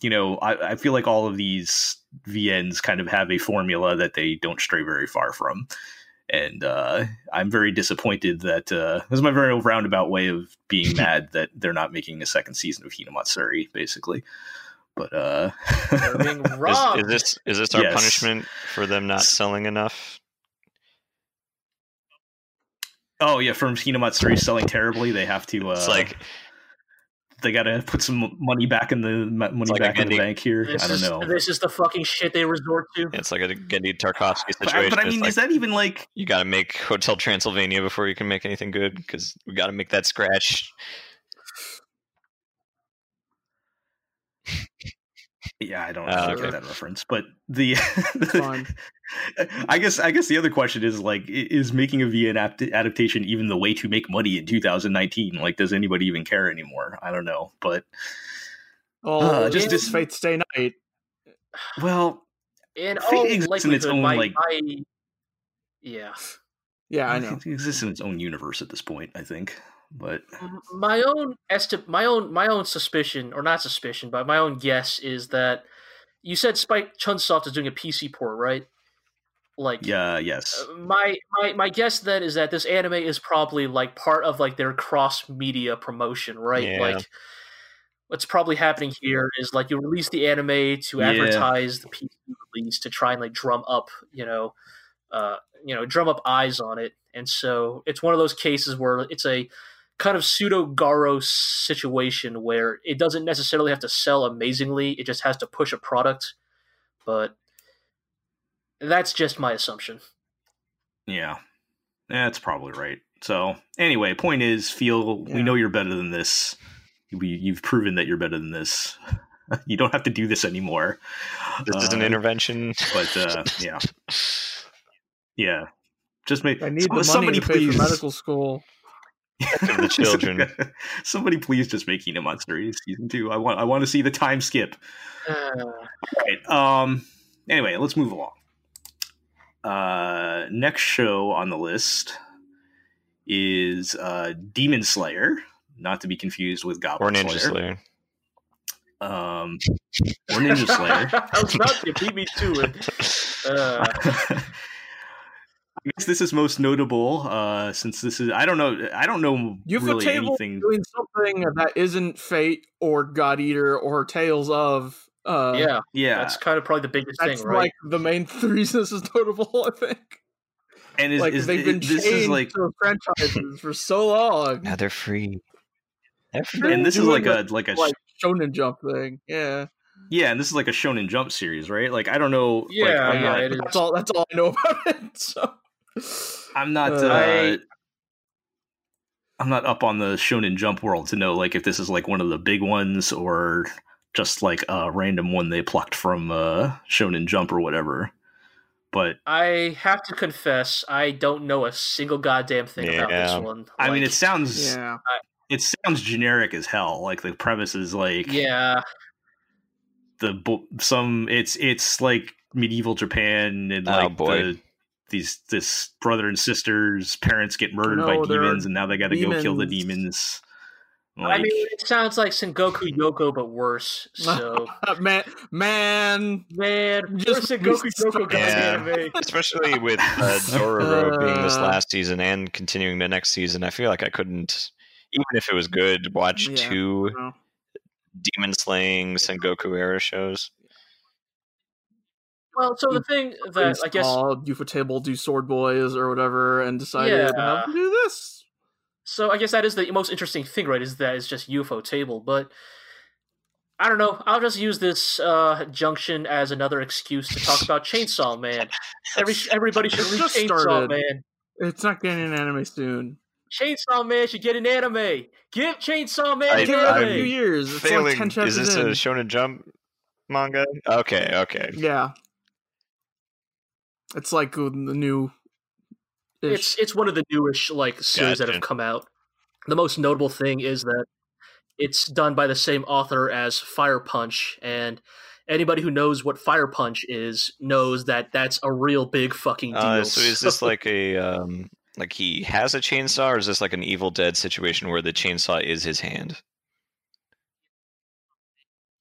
you know I, I feel like all of these VNs kind of have a formula that they don't stray very far from. And uh, I'm very disappointed that uh, this is my very roundabout way of being mad that they're not making a second season of Hinamatsuri, basically. But uh, They're being Is, is this is this our Yes. punishment for them not selling enough? oh yeah, from Hinamatsuri selling terribly, they have to. Uh, It's like they got to put some money back in the money like back in the bank here. This I don't is, know. This is the fucking shit they resort to. it's like a Genndy Tartakovsky situation. but I mean, like, is that even like? you got to make Hotel Transylvania before you can make anything good because we got to make that scratch. Yeah, I don't Oh, really okay. get that reference, but the fine. I guess I guess the other question is like, is making a VN adaptation even the way to make money in 2019? Like, does anybody even care anymore? I don't know, but Well, Uh, just just- this Fate Stay Night. well, In Fate all exists in its own, my, like- my, yeah, Yeah, I know. it exists in its own universe at this point. I think, but my own esti- my own my own suspicion, or not suspicion, but my own guess is that you said Spike Chunsoft is doing a PC port, right? Like, yeah, yes, uh, my my my guess then is that this anime is probably like part of like their cross media promotion, right? Yeah. Like what's probably happening here is like you release the anime to Yeah. advertise the PC release to try and like drum up, you know, uh, you know, drum up eyes on it. And so it's one of those cases where it's a kind of pseudo Garo situation where it doesn't necessarily have to sell amazingly, it just has to push a product. But that's just my assumption. yeah, that's probably right. So anyway, point is, feel we know you're better than this. We, you've proven that you're better than this. you don't have to do this anymore. This is an Uh, intervention. but uh, yeah, yeah. Just make I need the money somebody to pay please for medical school. Of the children. somebody please just make Hinamatsuri season two. I want I want to see the time skip. Uh, Right. Um. Anyway, let's move along. Uh, next show on the list is uh, Demon Slayer, not to be confused with or Goblin Ninja Slayer. Slayer. Um, or Ninja Slayer. I was about to beat me to it. Uh, I guess this is most notable uh, since this is I don't know I don't know You've really a table anything. doing something that isn't Fate or God Eater or Tales of. Uh, yeah, Yeah, that's kind of probably the biggest that's thing, right? like the main reason this is notable. I think. and is, like is, they've been this is chained like to franchises for so long. Now they're free. They're free. and this is like a like a like Shonen Jump thing. Yeah, yeah, and this is like a Shonen Jump series, right? Like I don't know. Yeah, I'm yeah, not, it is. that's all. That's all I know about it. So. I'm not. Uh, Uh, I- I'm not up on the Shonen Jump world to know like if this is like one of the big ones or just like a random one they plucked from uh, Shonen Jump or whatever. But I have to confess, I don't know a single goddamn thing about this one. I mean, it sounds Yeah, it sounds generic as hell. Like the premise is like yeah, the some it's it's like medieval Japan and Oh, like boy. the these this brother and sisters parents get murdered No, by demons and now they got to go kill the demons. demons. I Like, mean, it sounds like Sengoku Yoko, but worse. So, man, man. man, Just just Sengoku. Yoko got Yeah. anime. Especially with uh, Dororo being this Uh. last season and continuing the next season, I feel like I couldn't, even if it was good, watch Yeah. two No. demon slaying Sengoku era shows. Well, so the thing that I guess called Ufotable do sword boys or whatever, and decided Yeah. to do this. So I guess that is the most interesting thing, right? Is that it's just Ufotable, but I don't know. I'll just use this uh, junction as another excuse to talk about Chainsaw Man. Every everybody should It's read Chainsaw started. Man. It's not getting an anime soon. Chainsaw Man should get an anime. Give Chainsaw Man I- an Give it a I'm few years. It's Failing, like ten is this in. a Shonen Jump manga? Okay, okay. yeah, it's like the new. It's it's one of the newish like series that have come out. The most notable thing is that it's done by the same author as Fire Punch, and anybody who knows what Fire Punch is knows that that's a real big fucking deal. Uh, so is this like a um, like he has a chainsaw, or is this like an Evil Dead situation where the chainsaw is his hand?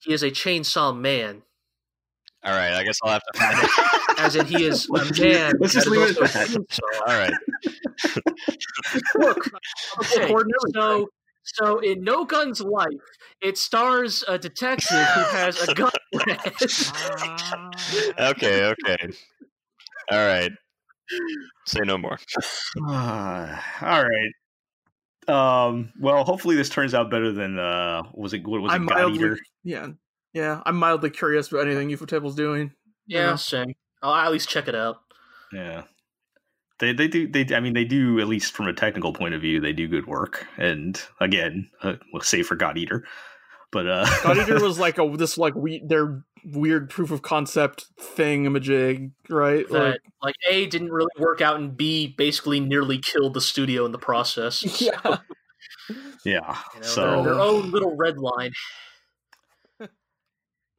he is a chainsaw man, All right, I guess I'll have to find it. as in he is a man. let's just leave is it at that. All right, Look, okay, so So in No Guns Life, it stars a detective who has a gun. okay, okay. All right. Say no more. Uh, all right. Um. Well, hopefully this turns out better than uh. Was it what was it? I'm God mildly, Eater? yeah, yeah. I'm mildly curious about anything Ufotable's doing. yeah, Yeah. same. I'll at least check it out. Yeah. They they do they I mean they do at least from a technical point of view they do good work and again uh, we'll say for God Eater, but uh God Eater was like a this like we their weird proof of concept thingamajig, right? That Like, like A didn't really work out, and B basically nearly killed the studio in the process. So, yeah. yeah you know, so their own little red line.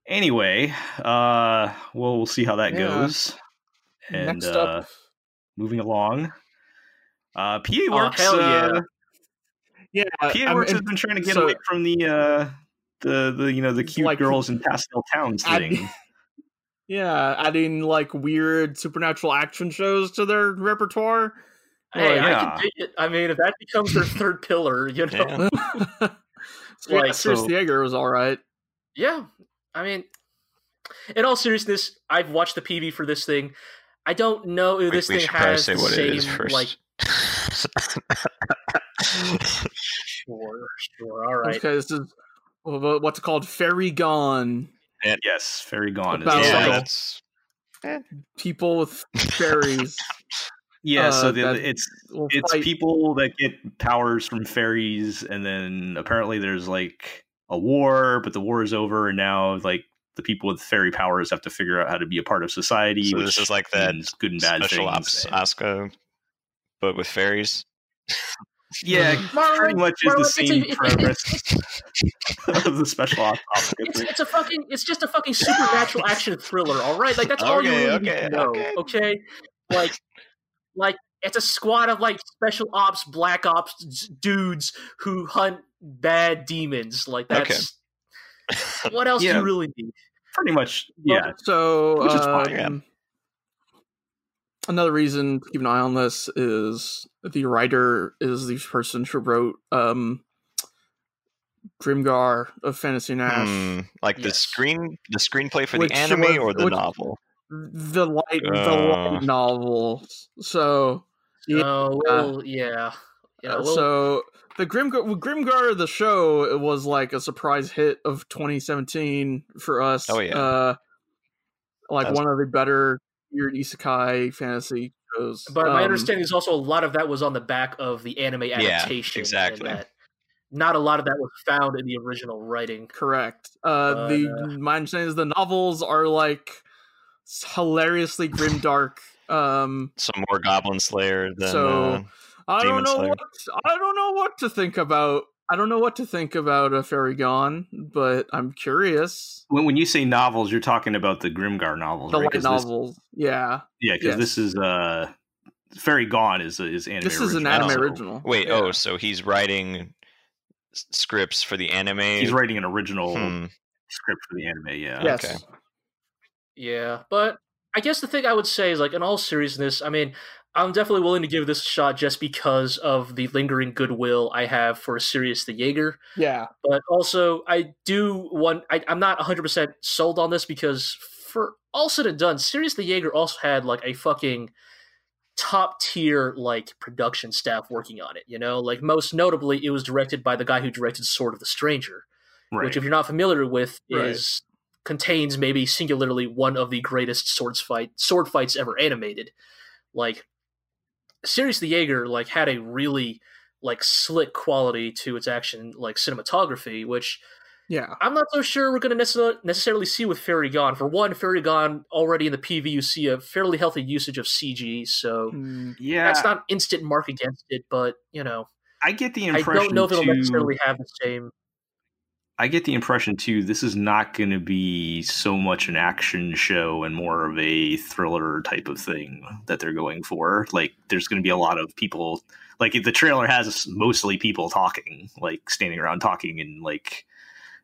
Anyway uh well we'll see how that Yeah. goes and Next uh moving along uh PA Oh, Works hell yeah. uh, yeah, PA Works in- has been trying to get so- away from the uh the the you know the cute Like- girls in pastel towns I- thing yeah, adding like weird supernatural action shows to their repertoire. Hey, I yeah. can dig it. I mean, if that becomes their third pillar, you know, Yeah. yeah, Like, Sirius so- the Jaeger was all right. Yeah, I mean, in all seriousness, I've watched the PV for this thing. I don't know if this we thing should probably has say the what same it is first. like. Sure, sure, all right. Okay, this is what's called? Fairy Gone. yes Fairy Gone is About- the yeah, that's People with fairies. Yeah, so Uh, the, that- it's it's fight- people that get powers from fairies, and then apparently there's like a war, but the war is over, and now like the people with fairy powers have to figure out how to be a part of society. So which this is like that good and bad special things. ops Asuka, but with fairies. yeah, Marlin, pretty much is the Marlin, it's a- same it's- premise of the special ops. ops It's, it's a fucking it's just a fucking supernatural action thriller, all right? Like that's all you Okay, really okay, need to know. okay. Okay? Like like it's a squad of like special ops, black ops d- dudes who hunt bad demons. Like Okay. that's what else do you really need? pretty much, yeah. So, Which is fine, um, another reason to keep an eye on this is the writer is the person who wrote um, Grimgar of Fantasy and Ash. Hmm, like the Yes. screen, the screenplay for Which the anime was- or the which- novel. The light, the Uh. light novel. So, Yeah. Oh well, yeah. Yeah, well, so the Grimgar, Grimgar, the show, it was like a surprise hit of 2017 for us. Oh, yeah. uh, like That's- one of the better weird isekai fantasy shows. but my Um, understanding is also a lot of that was on the back of the anime adaptation. and exactly. not a lot of that was found in the original writing. Correct. Uh, But, the uh, my understanding is the novels are like s- hilariously grimdark. Um, Some more Goblin Slayer than. So, uh, I Demon don't know Slayer. what I don't know what to think about. I don't know what to think about a fairy gone, but I'm curious. When, when you say novels, you're talking about the Grimgar novels, The right? light 'Cause this- novels, yeah. yeah, because Yes. this is uh, Fairy Gone is is anime. This is an anime so original. wait, Yeah. oh, so he's writing s- scripts for the anime. He's writing an original Hmm. script for the anime. Yeah. Yes. okay. Yeah, but I guess the thing I would say is like in all seriousness, I mean, I'm definitely willing to give this a shot just because of the lingering goodwill I have for Sirius the Jaeger. Yeah. But also, I do want. I, I'm not 100 percent sold on this because for all said and done, Sirius the Jaeger also had like a fucking top tier like production staff working on it. You know, like most notably, it was directed by the guy who directed Sword of the Stranger Right. which if you're not familiar with Right. is contains maybe singularly one of the greatest swords fight sword fights ever animated like Sirius the Jaeger like had a really like slick quality to its action like cinematography which Yeah. I'm not so sure we're going to necess- necessarily see with Fairy Gone. For one, Fairy Gone already in the PV you see a fairly healthy usage of CG, so Mm, yeah. that's not instant mark against it, but you know, I get the impression I don't know if it'll too, necessarily have the same I get the impression too. This is not going to be so much an action show and more of a thriller type of thing that they're going for. Like, there's going to be a lot of people. Like, the trailer has mostly people talking, like standing around talking, and like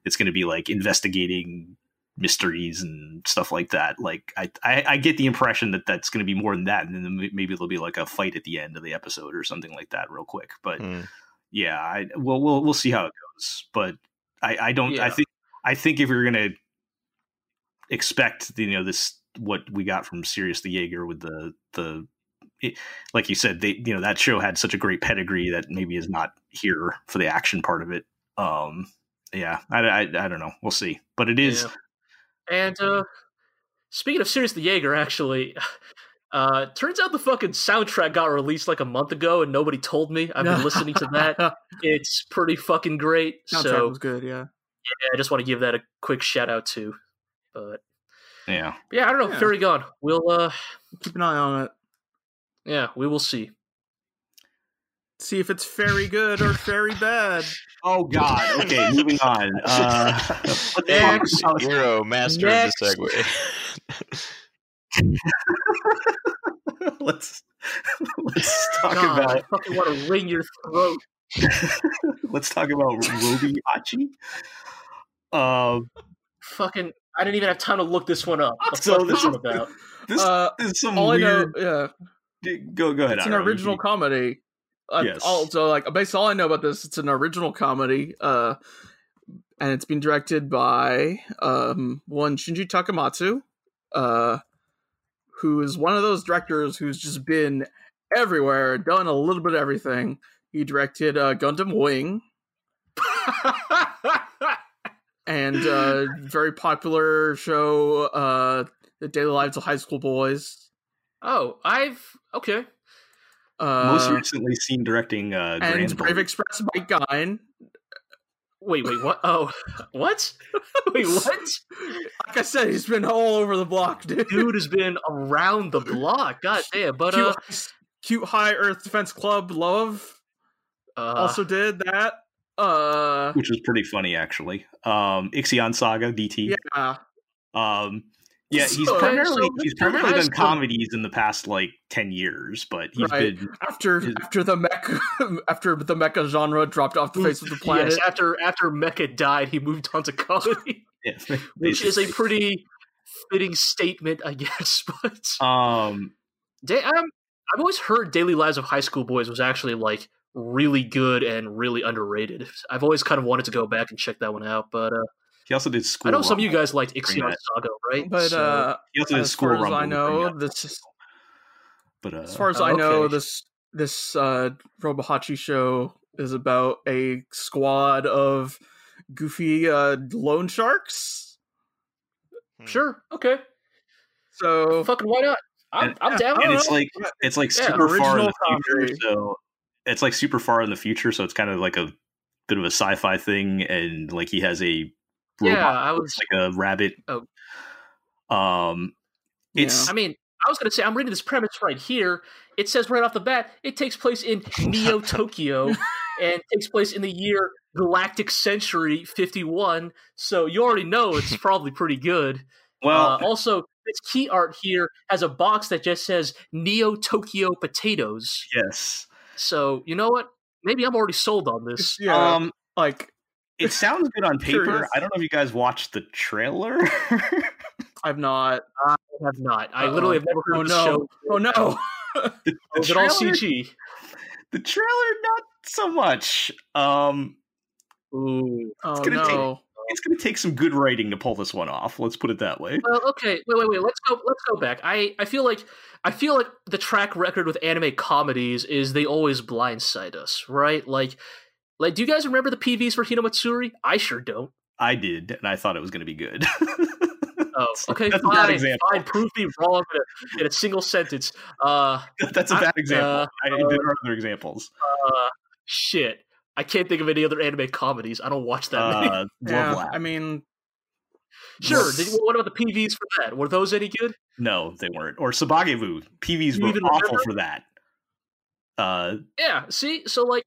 it's going to be like investigating mysteries and stuff like that. Like, I I, I get the impression that that's going to be more than that, and then maybe there'll be like a fight at the end of the episode or something like that, real quick. But Hmm. yeah, I well we'll we'll see how it goes. But I I don't I think I think if you're gonna expect you know this what we got from Sirius the Jaeger with the the it, like you said they you know that show had such a great pedigree that maybe is not here for the action part of it. Um, yeah, I I, I don't know. We'll see. But it is Yeah. And uh, speaking of Sirius the Jaeger, actually, uh, turns out the fucking soundtrack got released like a month ago, and nobody told me. I've been listening to that. It's pretty fucking great. Soundtrack so was good, yeah. yeah, I just want to give that a quick shout out to. But yeah. yeah, I don't know. Yeah. Fairy Gone. We'll uh, Keep an eye on it. yeah, we will see. See if it's very good or very bad. Oh God. Okay, moving on. Uh, Next. Hero, master Next. of the segue. let's let's talk God, I about fucking want to wring your throat. let's talk about Robi Hachi. Um, Fucking, I didn't even have time to look this one up. So this is- about? this Uh, is some all I know, yeah, Go go ahead. it's an original comedy. Uh, Yes. Also, like basically, all I know about this, it's an original comedy, uh, and it's been directed by um, one Shinji Takamatsu, uh, who is one of those directors who's just been everywhere, done a little bit of everything. He directed uh, Gundam Wing and uh, very popular show, uh, The Daily Lives of High School Boys. oh, I've okay. Uh, Most recently seen directing uh, and Grand Brave Blue. Express by Guine. Wait, wait, what? Oh, what? Wait, what? Like I said, he's been all over the block, dude. Dude has been around the block. God damn. But cute, uh, cute High Earth Defense Club Love uh also did that. Uh, which was pretty funny actually. Um, Ixion Saga DT. yeah, Um, yeah, he's So- primarily so he's primarily done comedies in the past like ten years, but he's Right. been after His- after the mecha after the mecha genre dropped off the face of the planet. yes, after after Mecha died, he moved on to comedy, yeah, which is a pretty fitting statement, I guess. But um Da- um, I've always heard Daily Lives of High School Boys was actually like really good and really underrated. I've always kind of wanted to go back and check that one out, but uh, he also did school. I know some of you guys liked Ixion that. Saga, right? but So- uh, He also did as school far as. I know, this- Rumble. but uh, as far as Oh, I know, this this uh, Robohachi show is about a squad of goofy uh, loan sharks. Hmm. sure, okay, So fucking why not? I'm, And- I'm down. And it's know. like it's like Yeah, super far in the future. comedy. So it's like super far in the future. So it's kind of like a bit of a sci-fi thing, and like he has a Yeah, robot I was- looks like a rabbit. Oh. Um, it's I mean, I was going to say, I'm reading this premise right here. It says right off the bat, it takes place in Neo Tokyo and takes place in the year Galactic Century 51. So you already know it's probably pretty good. well, uh, also, this key art here has a box that just says Neo Tokyo Potatoes. yes. So you know what? Maybe I'm already sold on this. yeah, Um, like it sounds good on paper. Curious. I don't know if you guys watched the trailer. I've not. I have not. I Uh-oh. literally have never heard Oh of the no! show. Oh no! the, the Is it all trailer- CG? The trailer, not so much. Um, Ooh. Oh gonna take- no! it's going to take some good writing to pull this one off. Let's put it that way. Well, okay, wait, wait, wait. Let's go. Let's go back. I, I feel like, I feel like the track record with anime comedies is they always blindside us, right? Like, like, do you guys remember the PVs for Hinamatsuri? I sure don't. I did, and I thought it was going to be good. Oh, okay, that's a bad fine, example. fine. Prove me wrong in a, in a single sentence. Uh, That's a bad example. uh, I, there are other examples. uh, shit. I can't think of any other anime comedies. I don't watch that many. Uh, Love Yeah, Lab. I mean, Sure. Did, what about the PVs for that? Were those any good? no, they weren't. Or Sabagebu. PVs were even awful remember? for that. Uh, Yeah. See, so like.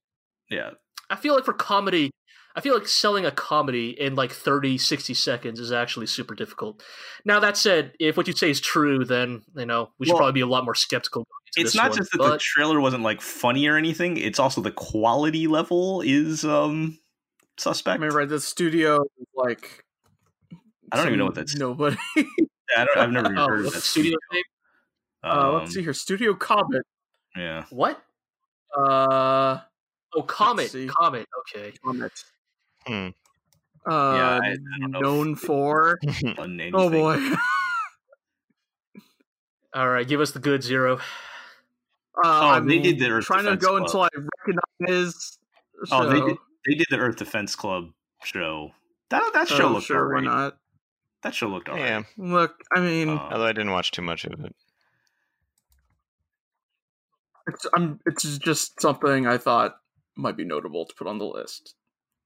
yeah. I feel like for comedy, I feel like selling a comedy in like 30, 60 seconds is actually super difficult. Now, that said, if what you say is true, then, you know, we should Well, probably be a lot more skeptical. going into It's not one, just that the trailer wasn't like funny or anything. It's also the quality level is um I suspect. mean, right? The studio, like, I don't even know what that's- Nobody. Yeah, I don't, I've never even Oh, heard of that the studio name? uh, Um, let's see here. Studio Cobbett. Yeah. What? Uh, Oh, Comet. Comet. Okay. Comet. Hmm. Uh, I- I don't know known for. on. Oh boy. All right, give us the good zero. Uh, Oh, I'm they did the Earth trying to go Club. until I recognize. Oh, they did, they did the Earth Defense Club show. That that So show looked sure, why alright. not? That show looked alright. yeah. Look, I mean, Uh, Although I didn't watch too much of it. it's, I'm, it's just something I thought might be notable to put on the list,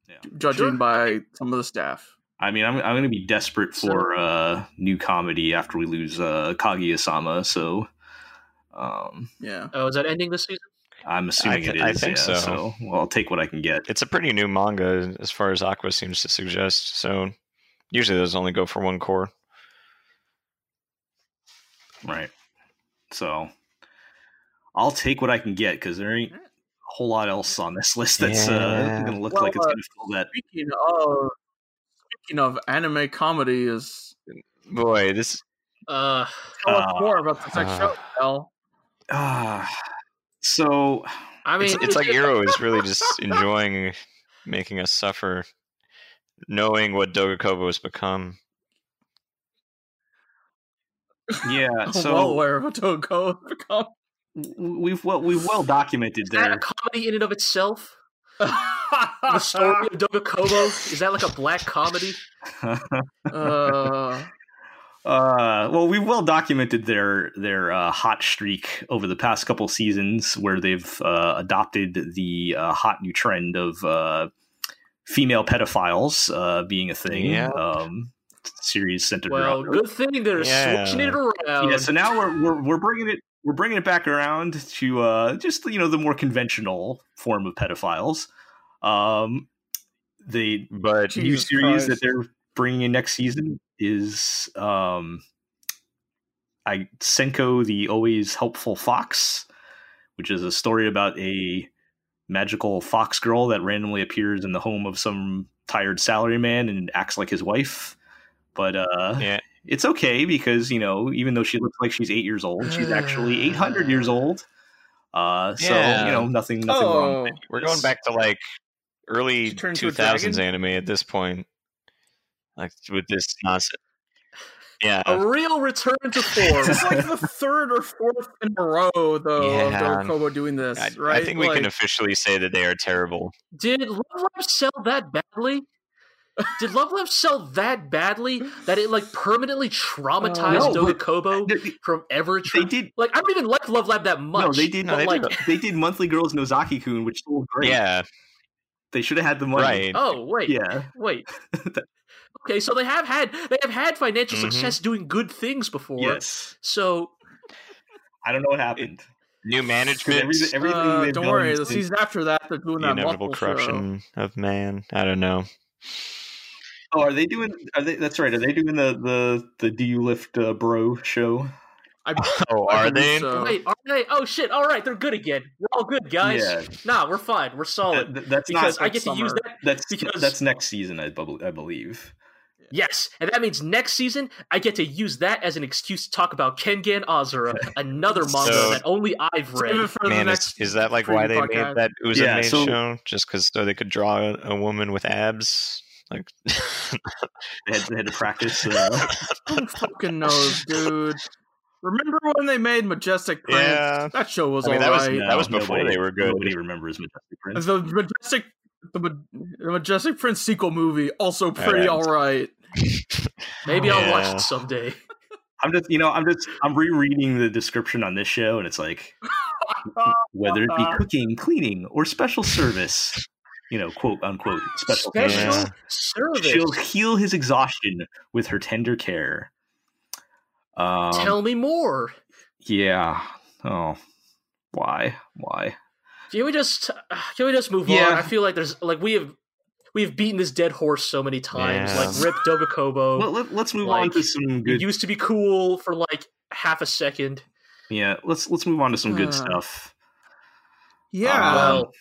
Yeah. judging Sure. by some of the staff. I mean, I'm I'm going to be desperate So- for uh, new comedy after we lose uh, Kaguya-sama. So, um, Yeah. Oh, is that ending this season? I'm assuming thi- it I is. think yeah, so. well, I'll take what I can get. It's a pretty new manga as far as Aqua seems to suggest. So usually those only go for one cour. Right. So, I'll take what I can get because there ain't a whole lot else on this list that's uh, going to look Well, like it's uh, going to fill that. Speaking of speaking of anime comedy, is Boy, this Uh, tell us Uh, more about this next uh, show, Al. Ah, so I mean, it's, it's like Iro is really just enjoying making us suffer, knowing what Dogakobo has become. yeah. So well aware of what Togo has become. W- we've well we've well documented is that a there. comedy in and of itself? The story of Doga Kobo is that like a black comedy? uh, Uh, well, we've well documented their their uh, hot streak over the past couple seasons, where they've uh, adopted the uh, hot new trend of uh, female pedophiles uh, being a thing. Yeah. Um, series centered Well, around. good thing they're Yeah. switching it around. Yeah, so now we're, we're we're bringing it we're bringing it back around to uh, just you know the more conventional form of pedophiles. Um, the But new Jesus series Christ. that they're bringing in next season is um I Senko the always helpful fox, which is a story about a magical fox girl that randomly appears in the home of some tired salaryman and acts like his wife. But uh yeah, it's okay because, you know, even though she looks like she's 8 years old, she's actually 800 years old. Uh so, Yeah. you know, nothing nothing wrong oh, with we're going back to like early She turned into a two thousands anime at this point. Like with this nonsense. Yeah. a real return to form. This is like the third or fourth in a row, though, Yeah. of Kobo doing this, I, right? I think we can officially say that they are terrible. Did Love Live sell that badly? Did Love Live sell that badly that it like permanently traumatized Uh, No, Doga Kobo from ever? They did like I don't even like Love Lab that much. No, they did No, not they like did. they did monthly girls Nozaki Kun, which sold great. Yeah, They should have had the money. right. Oh wait, Yeah. wait. Okay, so they have had they have had financial Mhm. success doing good things before. Yes. So I don't know what happened. New management, everything, everything uh, don't worry, the season after that, they're doing the that inevitable multiple show. corruption of man. I don't know. Oh, are they doing? Are they? That's right. Are they doing the the the Do You Lift uh, Bro show? I, Oh, I are they? so. wait, are they? Oh shit! All right, they're good again. We're all good, guys. Yeah. Nah, we're fine. We're solid That- that's because not. I get to use that. That's because- that's next season, I, bel- I believe. Yes, and that means next season I get to use that as an excuse to talk about Kengan Ashura, another manga So- that only I've read. it the Man, is, next is that like why they podcast. made that Uza Yeah, made so- show? Just because so they could draw a, a woman with abs? Like, They had, they had to practice. Uh, Who fucking knows, dude? Remember when they made Majestic Prince? yeah. That show was I mean, that was- alright. that was before nobody- they were good. Nobody remembers Majestic Prince. The Majestic, the, the Majestic Prince sequel movie also pretty Yeah. alright. Maybe I'll watch it someday. I'm just, you know, I'm just, I'm rereading the description on this show, and it's like whether it be cooking, cleaning, or special service, you know, quote unquote special. Special service. Yeah. service. She'll heal his exhaustion with her tender care. Um, Tell me more. yeah. Oh, why? Why? Can we just can we just move Yeah. on? I feel like there's like we have we have beaten this dead horse so many times. Yeah. Like Rip Dogakobo. Well, let, us move on like, to some it used to be cool for like half a second. Yeah, let's let's move on to some good Uh, stuff. Yeah. Um, well,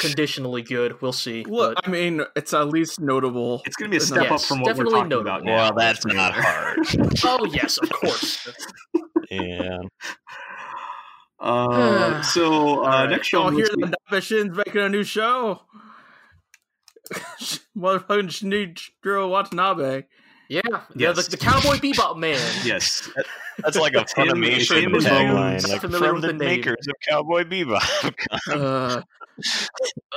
conditionally good. We'll see. Look, but I mean, it's at least notable. It's going to be a step up from what we're definitely talking notable. about now. well, that's not hard. oh yes, of course. yeah. Uh, so uh, Alright. next show, Y'all I'm hear listening- that Nabashin's making a new show? Motherfucking Shinichiro Watanabe. Yeah, yeah, Yes. the, the Cowboy Bebop man. yes, That's like a Tim- Funimation Tim tagline, like from the, the makers of Cowboy Bebop. Uh,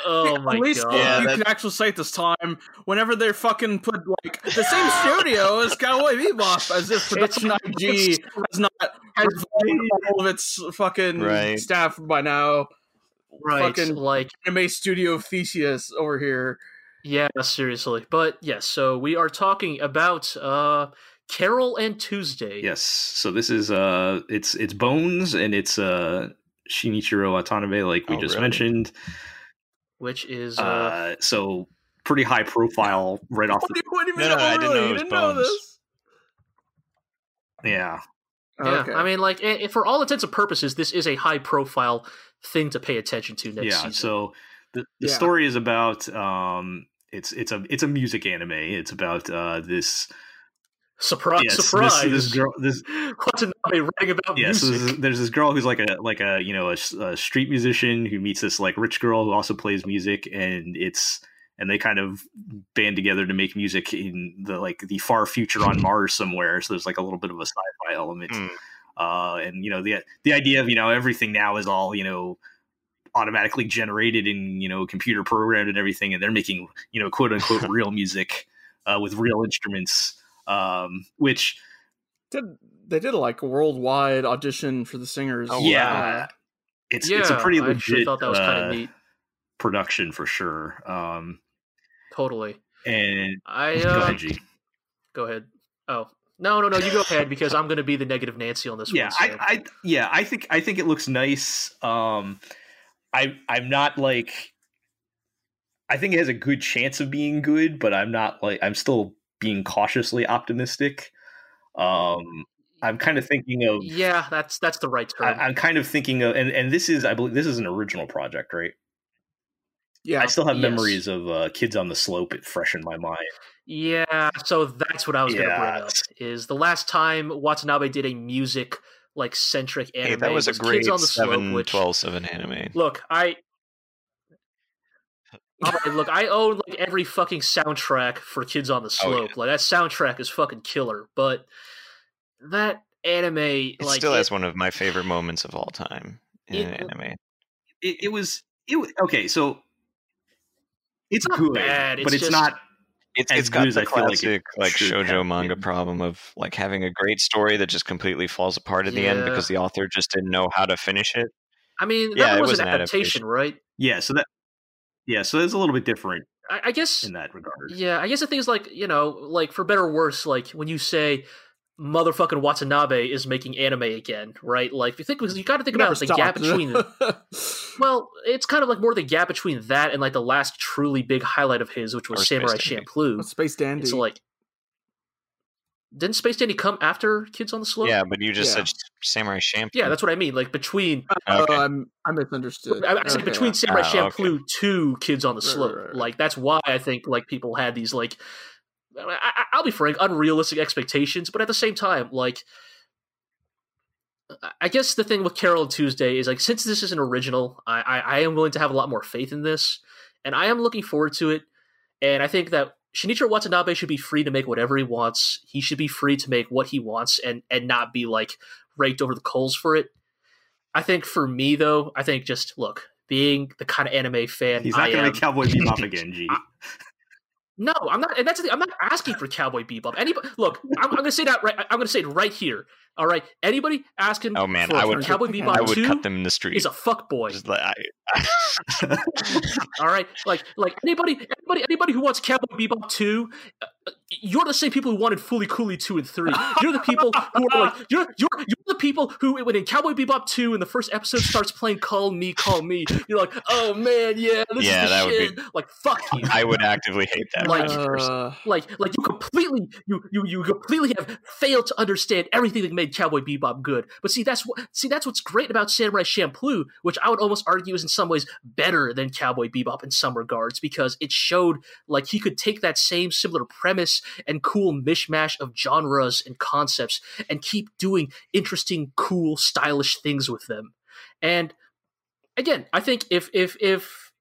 Oh my At least god. Yeah, you that- can actually say at this time, whenever they're fucking put like the same studio as Cowboy Bebop, as if Production IG has not revolved all of its fucking Right. staff by now. right, fucking- like Anime Studio Theseus over here. yeah, seriously. But yes, so we are talking about uh Carole and Tuesday. yes. So this is uh, it's it's Bones and it's uh Shinichiro Watanabe, like we Oh, just really? mentioned. which is uh, Uh, so pretty high profile right off. What The, do you, what do you No, mean? no, oh, I didn't know You didn't know this? yeah, yeah. Okay. I mean, like i- i- for all intents and purposes, this is a high profile thing to pay attention to next yeah. season. So the the Yeah. story is about um, it's it's a it's a music anime. It's about uh this surprise, yes, surprise. This, this girl this Watanabe writing about yeah, so music. there's, there's this girl who's like a like a you know a, s- a street musician who meets this like rich girl who also plays music, and it's and they kind of band together to make music in the like the far future on Mars somewhere. So there's like a little bit of a sci-fi element, Hmm. uh, and you know the the idea of you know everything now is all you know automatically generated and you know computer programmed and everything, and they're making you know quote unquote real music uh, with real instruments, um, which did they did like a worldwide audition for the singers? Oh, yeah. it's yeah, it's a pretty I legit thought that was kind uh, of neat. production for sure. Um, Totally. and I go uh, ahead, Gee. go ahead. Oh no, no, no! You go ahead because I'm going to be the negative Nancy on this Yeah, one. I, so- I, yeah, I think I think it looks nice. Um, I, I'm not like, I think it has a good chance of being good, but I'm not like, I'm still being cautiously optimistic. Um, I'm kind of thinking of, yeah, that's that's the right term. I, I'm kind of thinking of, and, and this is, I believe, this is an original project, right? yeah. I still have Yes. memories of uh, Kids on the Slope. It fresh in my mind. Yeah, so that's what I was going to bring up. Is the last time Watanabe did a music like centric anime? Hey, that was a Kids great on the Slope, 7, which 12, 7 anime. look, I. All right, look, I own like every fucking soundtrack for Kids on the Oh, yeah. Slope. Like that soundtrack is fucking killer, but that anime It like still it- has one of my favorite moments of all time in It- anime. It, it was, it was okay. So it's not good, bad, but it's it's just- not It's as it's good got the I feel like classic like, shojo manga been. problem of like having a great story that just completely falls apart at the end because the author just didn't know how to finish it. I mean, that Yeah, it was, was an an adaptation, adaptation. right? Yeah, so that yeah, so it's a little bit different I, I guess in that regard. Yeah, I guess the thing is like, you know, like for better or worse, like when you say motherfucking Watanabe is making anime again, right? Like if you think because you got to think Never about the gap between well, it's kind of like more the gap between that and like the last truly big highlight of his, which was Or Samurai Space Dandy. Champloo. Space Dandy. And so like didn't Space Dandy come after Kids on the Slope? Yeah, but you just Yeah. said Samurai Champloo. Yeah, that's what I mean. Like between uh, oh, okay. I'm, I misunderstood. I, I said Okay. between Samurai oh, okay. Champloo to Kids on the Right, right, Slope. right, right. Like that's why I think like people had these like I, I, I'll be frank, unrealistic expectations, but at the same time, like I- I guess the thing with Carole Tuesday is like since this is an original, I, I I am willing to have a lot more faith in this, and I am looking forward to it. And I think that Shinichiro Watanabe should be free to make whatever he wants. He should be free to make what he wants and and not be like raked over the coals for it. I think for me though, I think just look, being the kind of anime fan He's not going to make Cowboy Bebop again, Gee. no, I'm not, and that's the thing. I'm not asking for Cowboy Bebop. Anybody, look, I'm, I'm going to say that right. I'm going to say it right here. All right, anybody asking Oh man, for, I would Cowboy I Bebop I would cut them in the street. is a fuck boy. Like, I, All right, like like anybody, anybody, anybody who wants Cowboy Bebop two, uh, uh, you're the same people who wanted Fooly Cooly two and three. You're the people who are like you're you're you're the people who when in Cowboy Bebop two and the first episode starts playing Call Me, Call Me, you're like, oh man, yeah, this Yeah, is the that would be... Like fuck you. I would actively hate that. Like- Uh, like like you completely you you you completely have failed to understand everything that made Cowboy Bebop good. But see that's what see that's what's great about Samurai Champloo, which I would almost argue is in some ways better than Cowboy Bebop in some regards because it showed like he could take that same similar premise and cool mishmash of genres and concepts and keep doing interesting, cool, stylish things with them. And again, I think if if if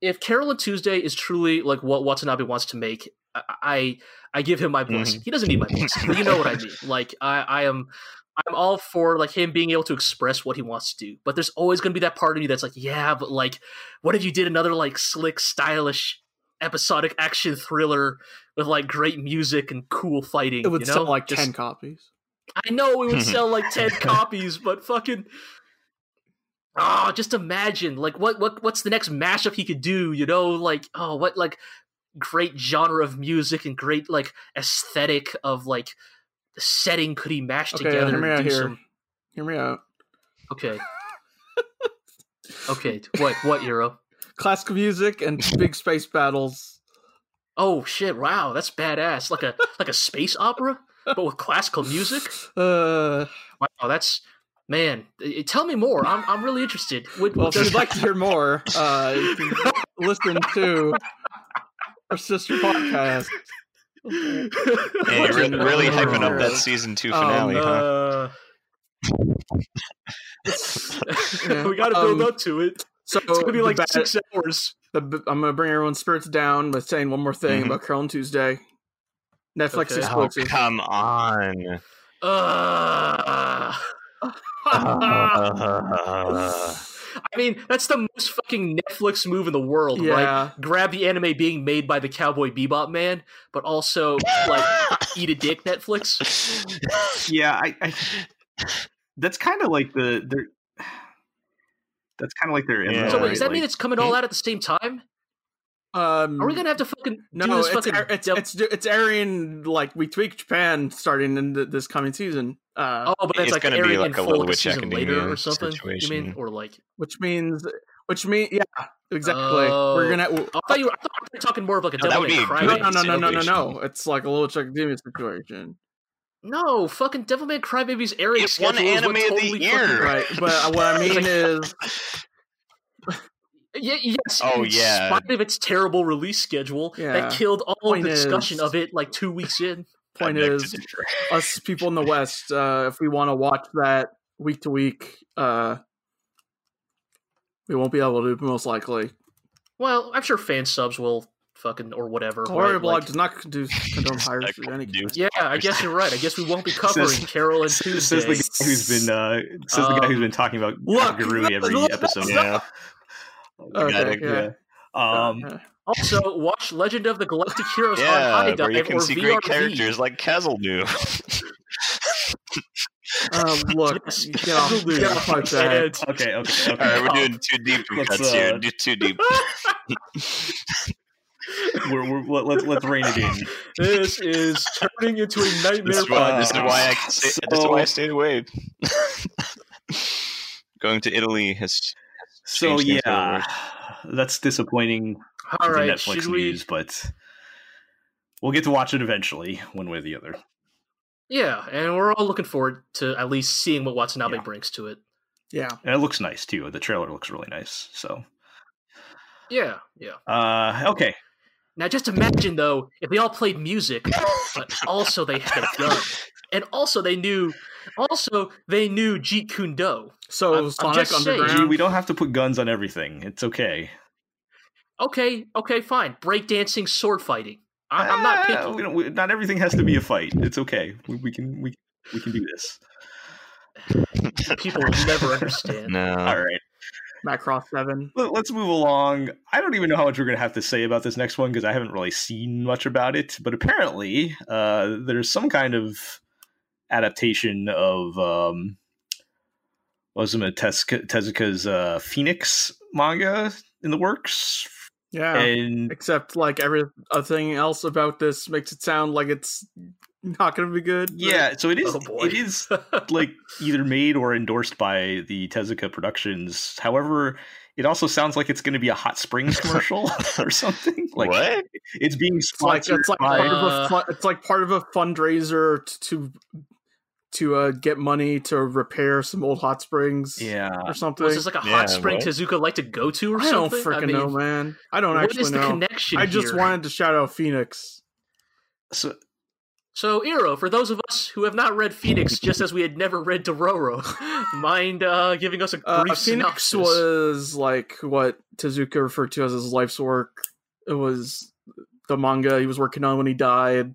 if Carole and Tuesday is truly like what Watanabe wants to make, I I, I give him my blessing. Mm-hmm. He doesn't need my blessing, but you know what I mean. Like I, I am I'm all for like him being able to express what he wants to do. But there's always gonna be that part of me that's like, yeah, but like, what if you did another like slick, stylish, episodic action thriller with like great music and cool fighting? It would you know? sell like Just- ten copies. I know it would sell like ten copies, but fucking. Oh, just imagine like what what what's the next mashup he could do? You know, like oh, what like great genre of music and great like aesthetic of like the setting could he mash Okay, together? hear me out here. some- Hear me out. Okay. okay. What? What Iro? Classical music and big space battles. Oh shit! Wow, that's badass. Like a like a space opera, but with classical music. Uh, Wow, that's man. Tell me more. I'm I'm really interested. Would, well, if you'd like to hear more, uh, you can listen to our sister podcast. Yeah, you're re- really hyping up that season two Oh, finale, huh? Uh, Yeah, we got to build um, up to it. So It's gonna be like ba- six hours. the- I'm gonna bring everyone's spirits down by saying one more thing Mhm. about Carole and Tuesday. Netflix Okay. Oh, come on. Uh, Uh, I mean, that's the most fucking Netflix move in the world, right? Grab the anime being made by the Cowboy Bebop man, but also like eat a dick Netflix. Yeah, I, I that's kind of like the their that's kind of like their Yeah. So wait, does right? that mean it's coming all out at the same time? Um, Are we gonna have to fucking do no, this it's, fucking? it's, dev- it's it's airing like we tweak Japan starting in th- this coming season. Uh, oh, but it's, It's like gonna be airing like in a full Little like a Witch later Academia or something. You mean, or like? which means which means yeah, exactly. We're gonna. I thought you. I thought you were talking more of like a No, that Devil would May Cry. No, no, no, no, no, no, no. It's like a little Chuck Academia situation, No, fucking Devilman Crybaby's airing It's one is anime what of the year. right? But uh, what I mean is, Yeah, yes. Oh, in yeah. spite of its terrible release schedule, Yeah. that killed all Point the discussion is- of it like two weeks in. point I is, us people in the West, uh, if we want to watch that week to week, uh, we won't be able to, most likely. Well, I'm sure fan subs will fucking or whatever. Horror right? blog Like- does not do condone piracy. Any dude. yeah, I guess you're right. I guess we won't be covering Says- Carole and says the guy who's been uh, says the guy who's been talking about look, Garui every look, episode. Yeah. Okay, gotta- yeah. Um, Also, watch Legend of the Galactic Heroes on Yeah, High where you can see VRV. great characters like knew. uh, look, Yes, get off, get off my. And- okay, okay, okay. All right, we're Um, doing too deep cuts here. uh, Do too deep. we're, we're, let, let's let's rein it in. This is turning into a nightmare. This is why. This is why I. Stay, this is why I stayed away. Going to Italy has. So changed things for the yeah, worse. that's disappointing All for right, Netflix should we? news, but we'll get to watch it eventually, one way or the other. Yeah, and we're all looking forward to at least seeing what Watanabe Yeah. brings to it. Yeah, And it looks nice too. The trailer looks really nice. So, Yeah, yeah. uh, okay, Now, just imagine though, if they all played music, but also they had a gun, and also they knew, also they knew Jeet Kune Do. so I'm- I'm Sonic just saying. We don't have to put guns on everything. It's okay. Okay, okay, fine. Breakdancing, sword fighting. I, I'm not Ah, picky. we don't, we, not everything has to be a fight. It's okay. We, we can we we can do this. People will never understand. No. All right. Macross Seven. Let- Let's move along. I don't even know how much we're going to have to say about this next one because I haven't really seen much about it. But apparently, uh, there's some kind of adaptation of um, was it Tezuka, Tezuka's uh, Phoenix manga in the works, Yeah. and Except like everything else about this makes it sound like it's not going to be good. yeah, so it is. Oh it is like either made or endorsed by the Tezuka Productions. However, it also sounds like it's going to be a hot springs commercial or something. Like what? it's being It's like sponsored it's like by. part of a Uh, fun, it's like part of a fundraiser t- to to uh, get money to repair some old hot springs. yeah, Or something. Was this like a Yeah, hot spring what? Tezuka like to go to or I don't something? freaking mean, know, man. I don't What actually is the know. connection? I just here? wanted to shout out Phoenix. so So, Iro, for those of us who have not read Phoenix, just as we had never read Dororo, mind uh, giving us a brief Uh, Phoenix synopsis? was like what Tezuka referred to as his life's work. It was the manga he was working on when he died,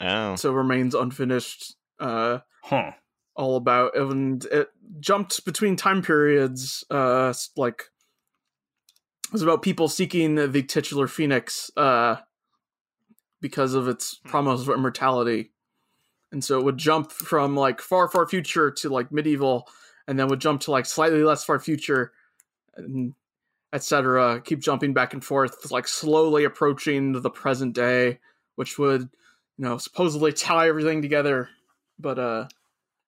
Oh, so remains unfinished. Uh, Huh. all about and it jumped between time periods. Uh, like it was about people seeking the titular phoenix. Uh, because of its promise of immortality. And so it would jump from like far, far future to like medieval, and then would jump to like slightly less far future, and etc. Keep jumping back and forth, like slowly approaching the present day, which would, you know, supposedly tie everything together, but uh,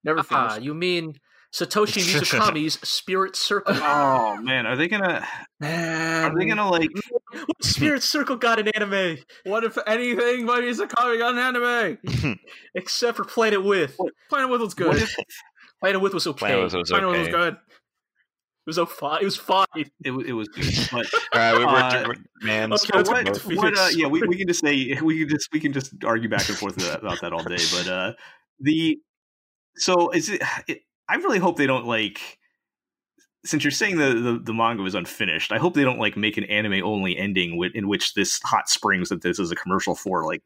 never Ah, finished. you mean Satoshi Mizukami's Spirit Circle? Oh man, are they gonna Man, are they gonna like What Spirit Circle got an anime, What if anything by Mizukami got an anime? except for Planet With. Planet with was good. if Planet With was okay. Planet was, was Planet with was good. It was so fine. It was fine. it, it was good? But All right, we were, Uh, we're- man. okay, so let's what, get to promote- what, uh, yeah, we, we can just say we can just we can just argue back and forth about that all day. But uh, the so is it, it? I really hope they don't like. Since you're saying the, the, the manga was unfinished, I hope they don't like make an anime only ending wi- in which this hot springs that this is a commercial for like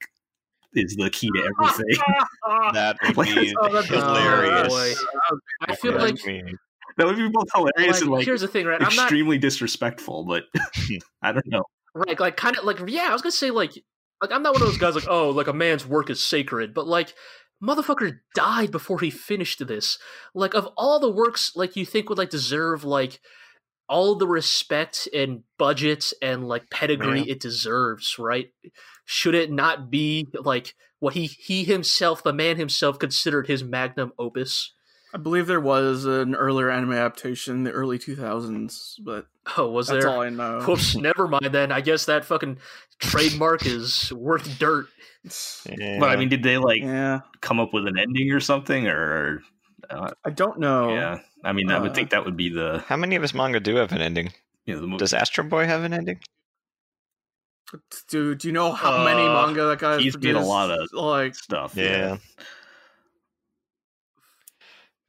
is the key to everything. that would Like- be Oh, that'd hilarious. boy. Oh, I feel That like, would that would be both hilarious like, and like here's the thing, right? I'm not extremely disrespectful. But I don't know. right, like kind of like yeah. I was gonna say like like I'm not one of those guys like oh like a man's work is sacred, but like motherfucker died before he finished this. Like of all the works like you think would like deserve like all the respect and budget and like pedigree it deserves, right? Should it not be like what he he himself, the man himself, considered his magnum opus? I believe there was an earlier anime adaptation in the early 2000s, but Oh, was that's there? all I know. Whoops, never mind then. I guess that fucking trademark is worth dirt. yeah. But I mean, did they like Yeah, come up with an ending or something? Or uh, I don't know. yeah, I mean, I would Uh, think that would be the how many of his manga do have an ending? you know the movie. Does Astro Boy have an ending? Dude, do you know how many Uh, manga that guy he's made a lot of- like? stuff. Yeah.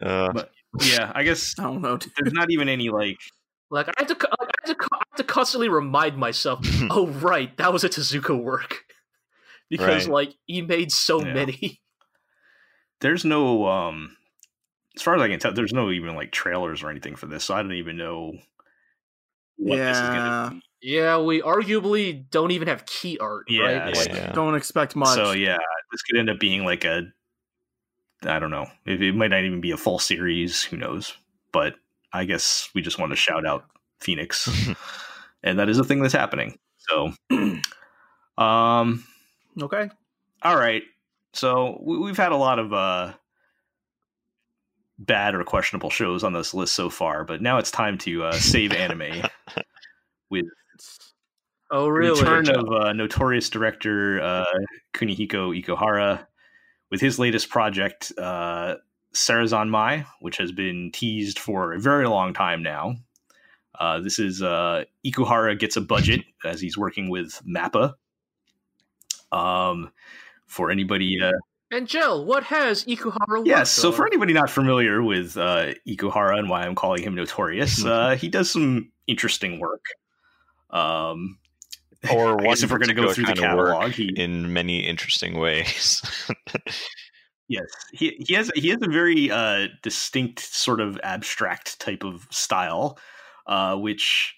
Uh, But- yeah. I guess I don't know. dude. there's not even any like Like I have to, I have to, I have to constantly remind myself. oh right, that was a Tezuka work, because Right. like he made so Yeah. many. there's no um as far as I can tell, there's no even like trailers or anything for this, so I don't even know what this is Yeah. gonna be. Yeah, we arguably don't even have key art, Yeah, right? yeah. Like, yeah. Don't expect much. So yeah, this could end up being like a I don't know. It, it might not even be a full series. Who knows? But I guess we just want to shout out Phoenix, and that is a thing that's happening. So, um, Okay. all right. So we, we've had a lot of uh bad or questionable shows on this list so far, but now it's time to uh, save anime with oh really? return of uh, notorious director uh, Kunihiko Ikuhara with his latest project, uh, Sarazanmai, which has been teased for a very long time now. Uh, this is uh, Ikuhara gets a budget as he's working with Mappa. Um, for anybody, uh, And Jill, what has Ikuhara? yes. worked So for anybody not familiar with uh, Ikuhara and why I'm calling him notorious, uh, he does some interesting work. Um, Or I guess if we're going to go through the kind of work catalog, he, in many interesting ways. Yes, he he has he has a very uh, distinct sort of abstract type of style, uh, which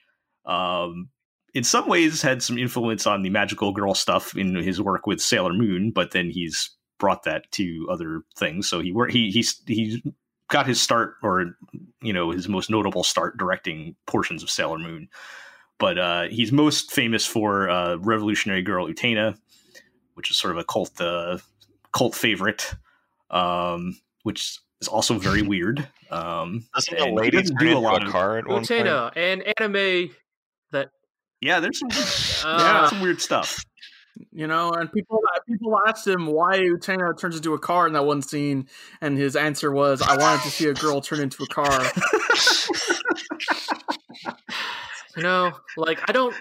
um, in some ways had some influence on the magical girl stuff in his work with Sailor Moon, but then he's brought that to other things. So he he he's he's got his start, or you know, his most notable start directing portions of Sailor Moon. But uh, he's most famous for uh, Revolutionary Girl Utena, which is sort of a cult uh, cult favorite um, which is also very weird. Um, Doesn't the and he lady do a lot a of- car at one point? Utena, an anime that yeah, there's some, uh, some weird stuff. You know, and people people asked him why Utena turns into a car in that one scene, and his answer was, "I wanted to see a girl turn into a car." you know, like I don't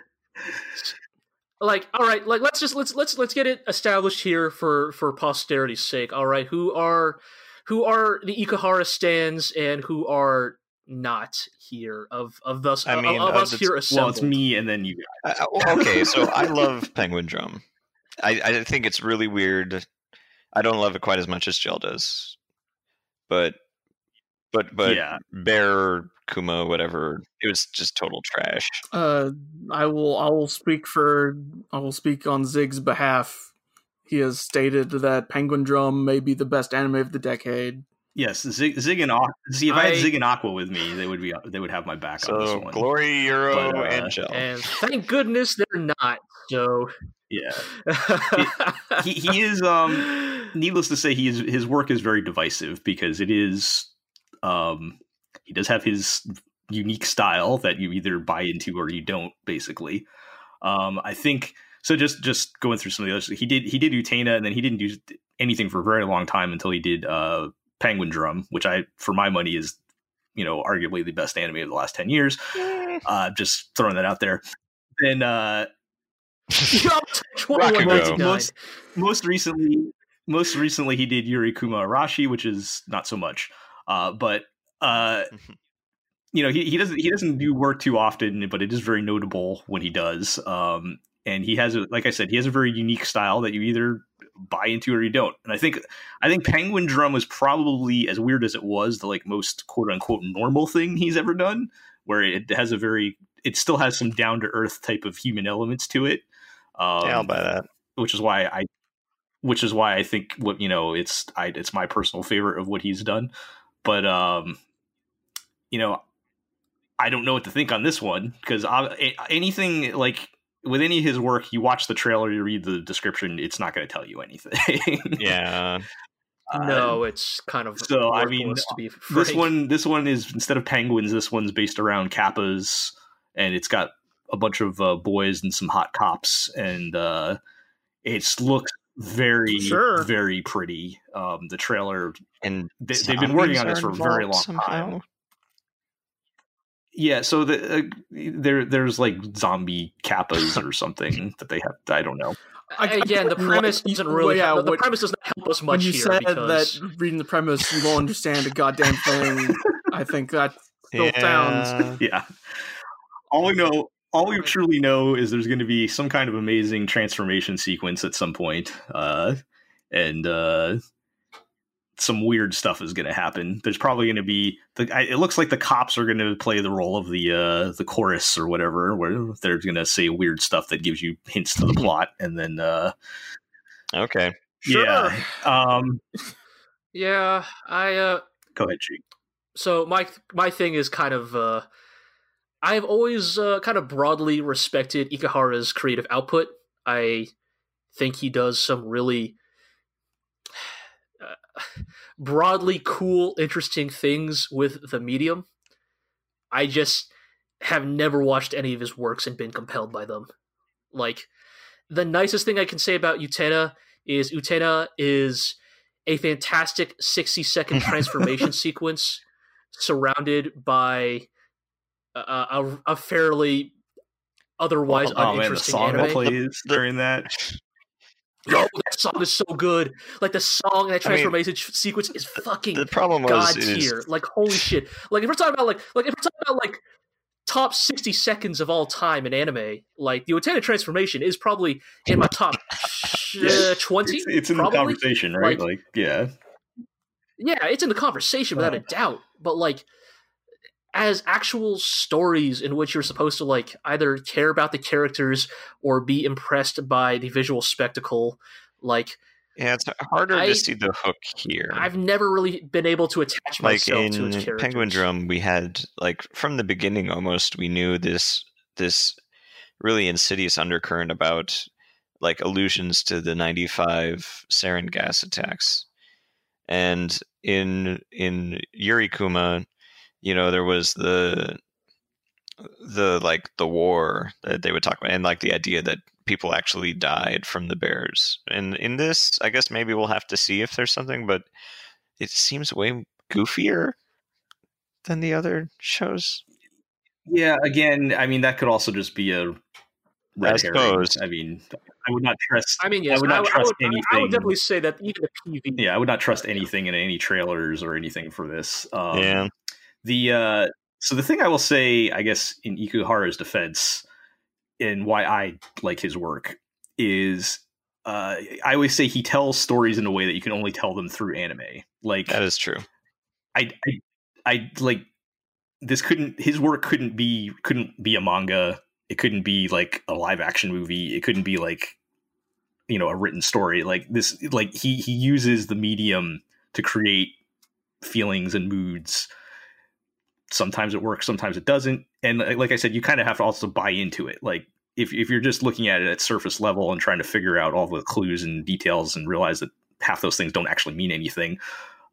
like all right like let's just let's let's let's get it established here for for posterity's sake all right who are who are the Ikuhara stands and who are not here of of thus I of- mean, of uh, us it's- here Well, it's me and then you guys. I- I- okay, so I love Penguin Drum. I, I think it's really weird. I don't love it quite as much as Jel does, but but but yeah, Bear Kuma whatever it was just total trash. Uh, I will. I will speak for. I will speak on Zig's behalf. He has stated that Penguin Drum may be the best anime of the decade. yes. Zig, Zig and Aqua. See, if I, had Zig and Aqua with me, they would be they would have my back on this So one. Glory Iro But, uh, and Jel. and thank goodness they're not so yeah, he, he is. Um, needless to say, he is his work is very divisive because it is. Um, he does have his unique style that you either buy into or you don't. Basically, um, I think so. Just just going through some of the others, he did he did Utena, and then he didn't do anything for a very long time until he did uh, Penguin Drum, which I, for my money, is you know arguably the best anime of the last ten years. Uh, just throwing that out there. Then uh, Rakugo. 2199. most most recently most recently he did Yuri Kuma Arashi, which is not so much. Uh, but uh, you know he, he doesn't he doesn't do work too often, but it is very notable when he does. Um, and he has a like I said, he has a very unique style that you either buy into or you don't. And I think I think Penguin Drum was probably as weird as it was the like most quote unquote normal thing he's ever done, where it has a very it still has some down to earth type of human elements to it. Um, yeah, I'll buy that. which is why I, which is why I think what you know it's I it's my personal favorite of what he's done, but um, you know, I don't know what to think on this one because anything like with any of his work, you watch the trailer, you read the description, it's not going to tell you anything. Yeah, Uh, no, it's kind of so, I mean, to be this one this one is instead of penguins, this one's based around kappas, and it's got a bunch of uh, boys and some hot cops, and uh, it looks very Sure. very pretty. Um, the trailer and they, they've been working on zombies this for a very long involved time. Yeah, so the uh, there there's like zombie kappas or something that they have. I don't know. I- I Again, the premise like- doesn't really. well, yeah, the, the what- premise does not help us when much you here said because that reading the premise you won't understand a goddamn thing, I think that still sounds. Yeah. Yeah. All we know, all we truly know is there's going to be some kind of amazing transformation sequence at some point, uh, and uh, some weird stuff is going to happen. There's probably going to be the. I, it looks like the cops are going to play the role of the uh, the chorus or whatever, where they're going to say weird stuff that gives you hints to the plot, and then uh, Okay. yeah. Um, yeah, I uh, go ahead, Gee. so my my thing is kind of uh I've always uh, kind of broadly respected Ikuhara's creative output. I think he does some really uh, broadly cool, interesting things with the medium. I just have never watched any of his works and been compelled by them. Like the nicest thing I can say about Utena is Utena is a fantastic 60 second transformation sequence surrounded by a, a, a fairly otherwise oh man, the uninteresting song anime. plays during that. Yo, oh, that song is so good. Like the song, that I mean, transformation sequence is fucking The problem was god is tier. Like holy shit. Like if we're talking about like like if we're talking about like top sixty seconds of all time in anime, like the Utena transformation is probably in my top Yeah. Uh, twenty. It's, it's in probably. the conversation, right? Like- Like, yeah. Yeah, it's in the conversation without a uh. doubt. But like as actual stories in which you're supposed to like either care about the characters or be impressed by the visual spectacle, like yeah, it's harder I- to see the hook here. I've never really been able to attach like myself to its in characters. Penguin Drum, we had like from the beginning almost we knew this this really insidious undercurrent about like allusions to the ninety five sarin gas attacks, and in in Yuri Kuma, you know there was the the like the war that they would talk about and like the idea that people actually died from the bears and in this i guess maybe we'll have to see if there's something but it seems way goofier than the other shows Yeah, again, I mean that could also just be a red I herring. I mean, I would not trust. I mean, yes, I would not I, trust would, I would definitely say that even the PV. Yeah, I would not trust anything in any trailers or anything for this. Um, yeah. The uh, so the thing I will say, I guess, in Ikuhara's defense, and why I like his work is, uh, I always say he tells stories in a way that you can only tell them through anime. Like That is true. I, I, I like this couldn't his work couldn't be couldn't be a manga. It couldn't be like a live action movie. It couldn't be like you know a written story. Like this, like he he uses the medium to create feelings and moods. Sometimes it works, sometimes it doesn't. And like I said, you kind of have to also buy into it. Like if if you're just looking at it at surface level and trying to figure out all the clues and details and realize that half those things don't actually mean anything,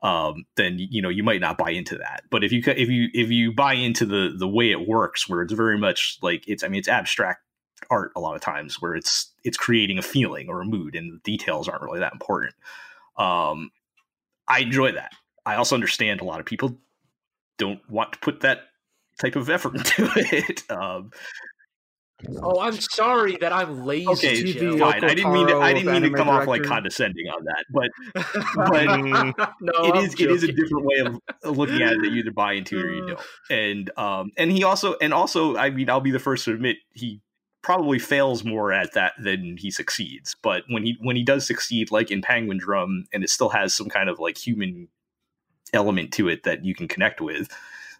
um, then you know you might not buy into that. But if you if you if you buy into the the way it works, where it's very much like it's I mean it's abstract art a lot of times where it's it's creating a feeling or a mood and the details aren't really that important. Um, I enjoy that. I also understand a lot of people don't want to put that type of effort into it. Um, Oh, I'm sorry that I'm lazy. okay, TV Joe. fine. I didn't mean to. I didn't mean to Taro come off like condescending on that, but no, it I'm is it is a different way of of looking at it that you either buy into or you Uh. don't. And um and he also and also I mean I'll be the first to admit he probably fails more at that than he succeeds. But when he when he does succeed, like in Penguin Drum, and it still has some kind of like human element to it that you can connect with,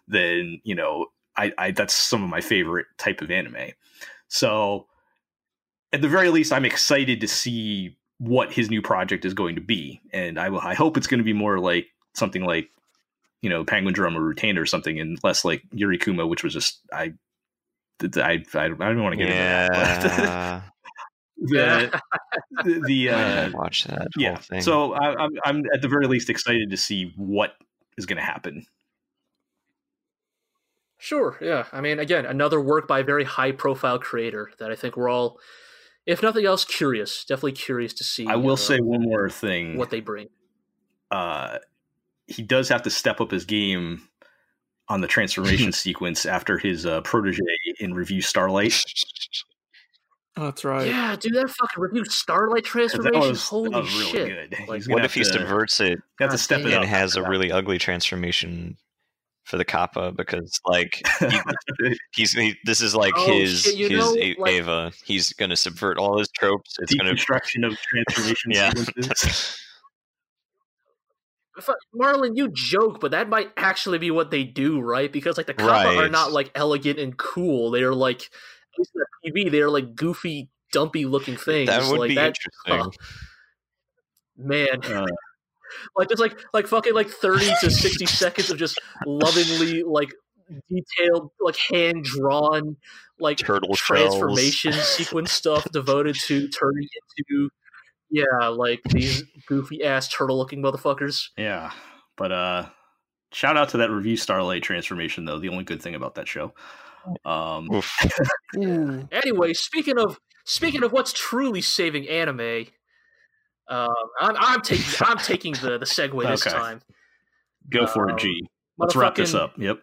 then you know I, I that's some of my favorite type of anime. So at the very least, I'm excited to see what his new project is going to be, and I will- I hope it's going to be more like something like you know Penguin Drum or Utena or something, and less like Yuri Kuma, which was just I. I, I, I don't want to get Yeah. into that. But the the I uh, didn't watch that yeah. whole thing. So I, I'm I'm at the very least excited to see what is going to happen. Sure, yeah. I mean, again, another work by a very high profile creator that I think we're all, if nothing else, curious. Definitely curious to see. I will uh, say one more thing. what they bring. uh, he does have to step up his game on the transformation sequence after his uh, protege in Revue Starlight. Oh, that's right. Yeah, dude, that fucking Revue Starlight That transformation. was, Holy that was really shit! good. Like, what if he to- subverts it Have to step it damn. up and has a really ugly transformation for the kappa because like that. he's he, this is like Oh, his shit, his know, A- like- Eva. He's gonna subvert all his tropes. It's gonna deconstruction of transformation yeah. sequences. Marlin, you joke, but that might actually be what they do, right? Because like the kappa are not like elegant and cool. They're like, at least in the TV, they're like goofy, dumpy looking things. that would like be that, interesting. man. Uh, like just like like fucking like 30 to 60 seconds of just lovingly like detailed like hand drawn like Turtle shells. transformation sequence stuff devoted to turning into yeah like these goofy ass turtle looking motherfuckers yeah, but uh, shout out to that Revue Starlight transformation though. The only good thing about that show. Um, anyway speaking of speaking of what's truly saving anime um, I'm, I'm taking I'm taking the the segue this Okay. time. go for Um, it, Gee. Let's wrap this up. Yep.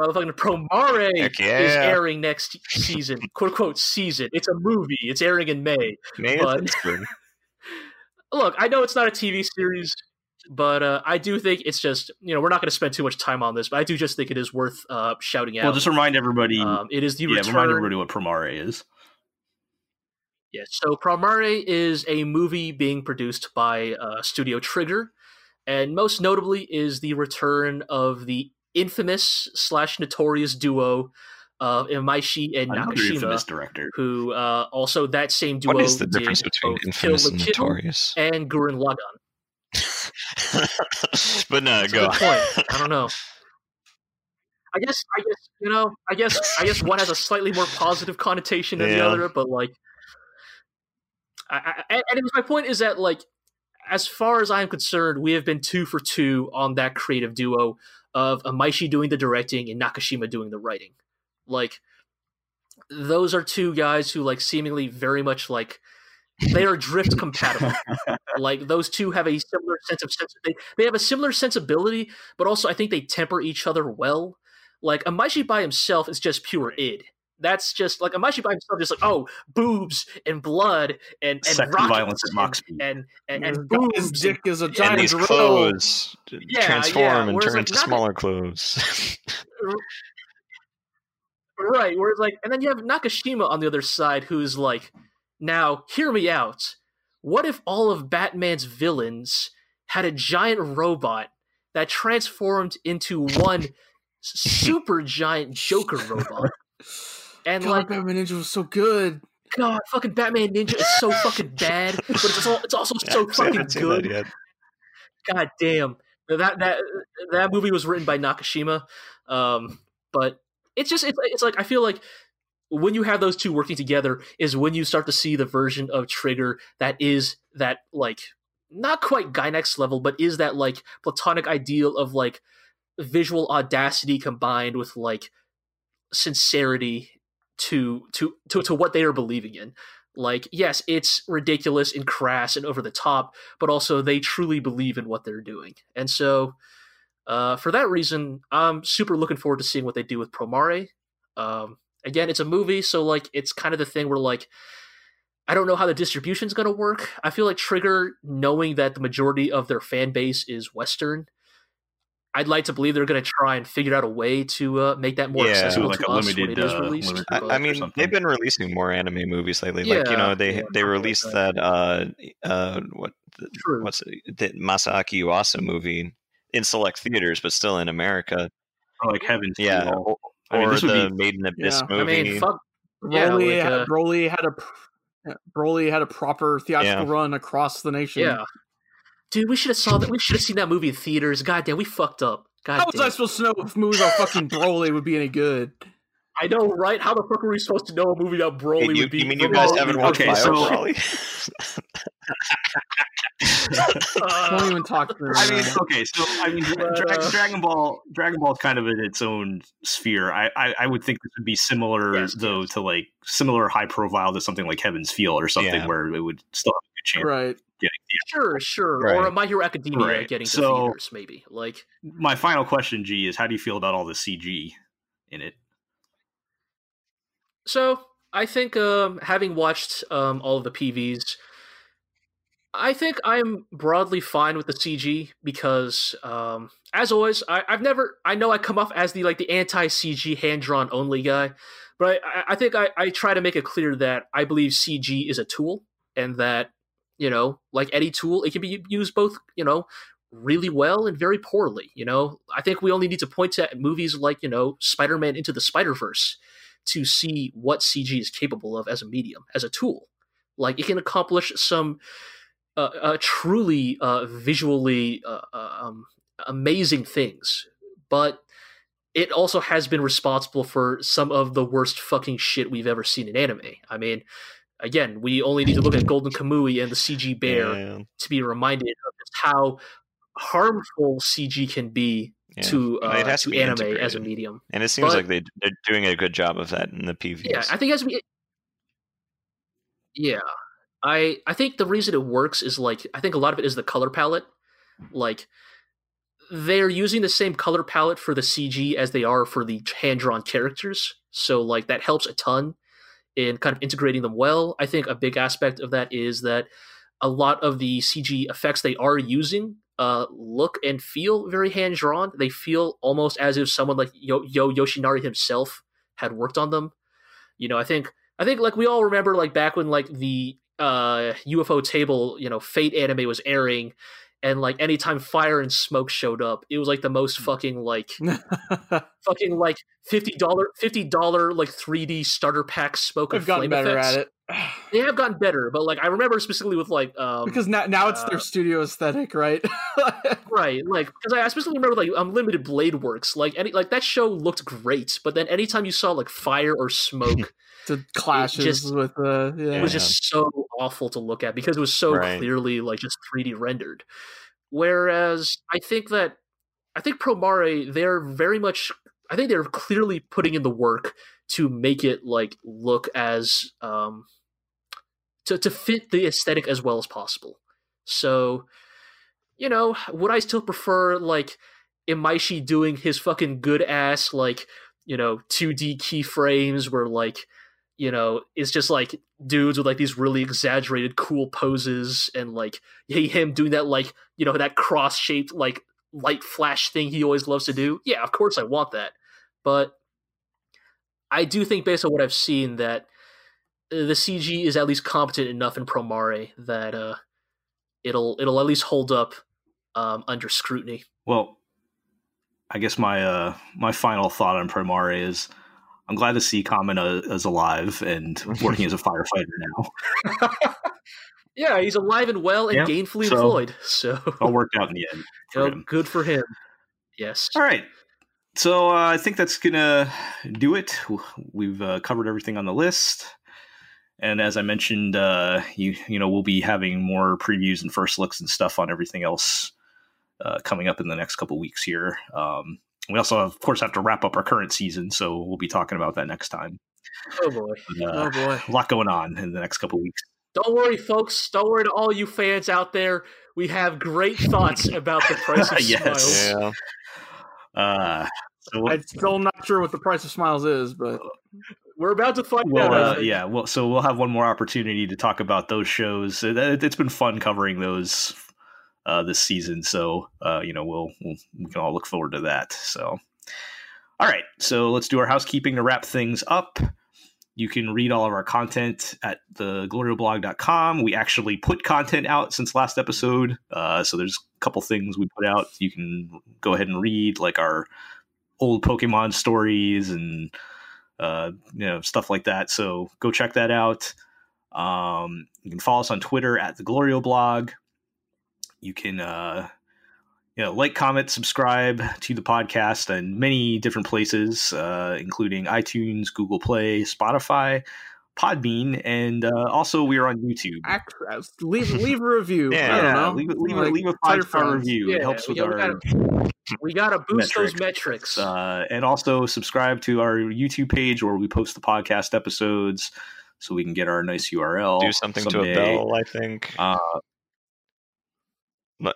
Motherfucking Promare Heck is airing next season, quote unquote season. It's a movie. It's airing in May. Man, but- Look, I know it's not a TV series, but uh, I do think it's just you know we're not going to spend too much time on this, but I do just think it is worth uh, shouting out. Well, just remind everybody. um, it is the yeah, return. remind everybody what Promare is. Yeah, so Promare is a movie being produced by uh, Studio Trigger, and most notably is the return of the infamous slash notorious duo of Imaishi and Another Nakashima, infamous director. who uh, also that same duo What is the difference between infamous Kill and notorious? and Gurren Lagann. but no, That's a go. good point. I don't know. I guess I guess you know I guess I guess one has a slightly more positive connotation than the other, but like, I, I, and and it was my point is that like, as far as I'm concerned, we have been two for two on that creative duo of Imaishi doing the directing and Nakashima doing the writing. Like, those are two guys who like seemingly very much like they are drift compatible like those two have a similar sense of sense they, they have a similar sensibility but also i think they temper each other well like Imaishi by himself is just pure id that's just like Imaishi by himself, just like oh, boobs and blood and and Sex and rockets violence at Mach speed. and and, and, mm-hmm. and guy's boobs. dick is a and giant these drill. clothes Yeah, transform yeah, and turn like, into smaller clothes. Right, where it's like, and then you have Nakashima on the other side, who's like, now hear me out. What if all of Batman's villains had a giant robot that transformed into one super giant Joker robot? And God, like, Batman Ninja was so good. God, fucking Batman Ninja is so fucking bad, but it's also, it's also so I fucking haven't that good. yet. God damn. That that that movie was written by Nakashima. Um, but it's just it's it's like I feel like when you have those two working together is when you start to see the version of Trigger that is that like not quite Gainax level, but is that like platonic ideal of like visual audacity combined with like sincerity to to to, to what they are believing in. Like, yes, it's ridiculous and crass and over the top, but also they truly believe in what they're doing. And so, uh, for that reason, I'm super looking forward to seeing what they do with Promare. Um, again, it's a movie, so like it's kind of the thing where like I don't know how the distribution's going to work. I feel like Trigger, knowing that the majority of their fan base is Western, I'd like to believe they're going to try and figure out a way to uh, make that more Yeah. accessible like to a us limited, when it is uh, released. limited I, I mean, they've been releasing more anime movies lately. like you know, they yeah, they something like released that. that uh uh what the, True. what's it, the Masaaki Yuasa movie in select theaters, but still in America. Or like Heaven. Yeah, Feel. or, I mean, or this would the be- Made in Abyss Yeah. I movie. mean, fuck. Yeah, Broly, like, had, uh, Broly had a Broly had a proper theatrical Yeah. run across the nation. Yeah. Dude, we should have saw that. We should have seen that movie in theaters. God damn, we fucked up. God How was. I supposed to know if movies about fucking Broly would be any good? I know, right? How the fuck were we supposed to know a movie about Broly Hey, you, would be? you mean you guys haven't watched Okay, Bio so- Broly? Don't Uh, even talk to. I mean, right okay, so I mean, Dra- But, Dra- uh, Dragon Ball, Dragon Ball is kind of in its own sphere. I, I, I would think this would be similar, Yes, though, yes. to like similar high profile to something like Heaven's Feel or something Yeah. where it would still have a good chance. right. Of getting sure, sure. Or Right. a My Hero Academia Right. getting to So- theaters, maybe. Like, My final question, Gee, is how do you feel about all the CG in it? So I think um, having watched um, all of the PVs, I think I'm broadly fine with the CG because, um, as always, I, I've never. I know I come off as the like the anti CG hand drawn only guy, but I, I think I, I try to make it clear that I believe CG is a tool and that you know, like any tool, it can be used both you know really well and very poorly. You know, I think we only need to point to movies like you know Spider Man Into the Spider Verse to see what CG is capable of as a medium, as a tool. Like it can accomplish some uh, uh, truly uh, visually uh, uh, um, amazing things, but it also has been responsible for some of the worst fucking shit we've ever seen in anime. I mean, again, we only need to look at Golden Kamui and the CG bear Yeah, to be reminded of just how harmful CG can be yeah. to, uh, It has to to be anime as a medium. and it seems but- like they they're doing a good job of that in the PVs. Yeah, I think to be. Yeah, I I think the reason it works is like I think a lot of it is the color palette. Like they're using the same color palette for the CG as they are for the hand drawn characters, so like that helps a ton in kind of integrating them well. I think a big aspect of that is that a lot of the CG effects they are using uh, look and feel very hand drawn. They feel almost as if someone like Yo, Yo Yoshinari himself had worked on them. You know, I think I think like we all remember like back when like the uh, Ufotable, you know, Fate anime was airing, and like anytime fire and smoke showed up, it was like the most fucking like fucking like fifty dollar fifty dollar like three D starter pack smoke and gotten flame better effects. at it They have gotten better, but like I remember specifically with like um because now now it's uh, their studio aesthetic, right? right like because I specifically remember like Unlimited Blade Works like any like that show looked great, but then anytime you saw like fire or smoke, to clashes just- with uh, yeah. it was just so awful to look at because it was so Right. clearly like just 3D rendered. Whereas I think that I think Promare they're very much I think they're clearly putting in the work to make it like look as um to to fit the aesthetic as well as possible. So, you know, would I still prefer like Imaishi doing his fucking good ass like you know 2D keyframes where like you know it's just like dudes with like these really exaggerated cool poses and like him doing that like you know that cross shaped like light flash thing he always loves to do. Yeah, of course I want that, but I do think based on what I've seen that the CG is at least competent enough in Promare that uh, it'll it'll at least hold up um, under scrutiny. Well, I guess my uh, my final thought on Promare is I'm glad to see Kamina is alive and working as a firefighter now. yeah, he's alive and well and gainfully so- employed. So All worked out in the end. for good for him. Yes. All right. So uh, I think that's gonna do it. We've uh, covered everything on the list, and as I mentioned, uh, you you know we'll be having more previews and first looks and stuff on everything else uh, coming up in the next couple weeks here. Um, we also, of course, have to wrap up our current season, so we'll be talking about that next time. Oh boy. But, uh, Oh boy. a lot going on in the next couple weeks. Don't worry, folks. Don't worry to all you fans out there. We have great thoughts about the price of Yes. smiles. Yeah. Uh, so we'll, I'm still not sure what the price of smiles is, but We're about to find well, out. Uh, yeah, well, so we'll have one more opportunity to talk about those shows. It, it- it's been fun covering those uh, this season, so uh, you know we'll, we'll we can all look forward to that. So, all right, so let's do our housekeeping to wrap things up. You can read all of our content at theglorioblog.com. We actually put content out since last episode, uh, so there's a couple things we put out you can go ahead and read, like our old Pokemon stories and uh, you know stuff like that. So go check that out. Um, you can follow us on Twitter at the. You can uh, you know like, comment, subscribe to the podcast in many different places, uh, including iTunes, Google Play, Spotify, Podbean, and uh, also we are on YouTube. act, leave leave a review. Yeah, I don't know. leave, leave, a Like, leave a tell five star friends. review. it helps with yeah, we our gotta- We got to boost those Metrics. metrics. uh, and also subscribe to our YouTube page where we post the podcast episodes, so we can get our nice URL. Do something someday. to a bell, I think. Uh, But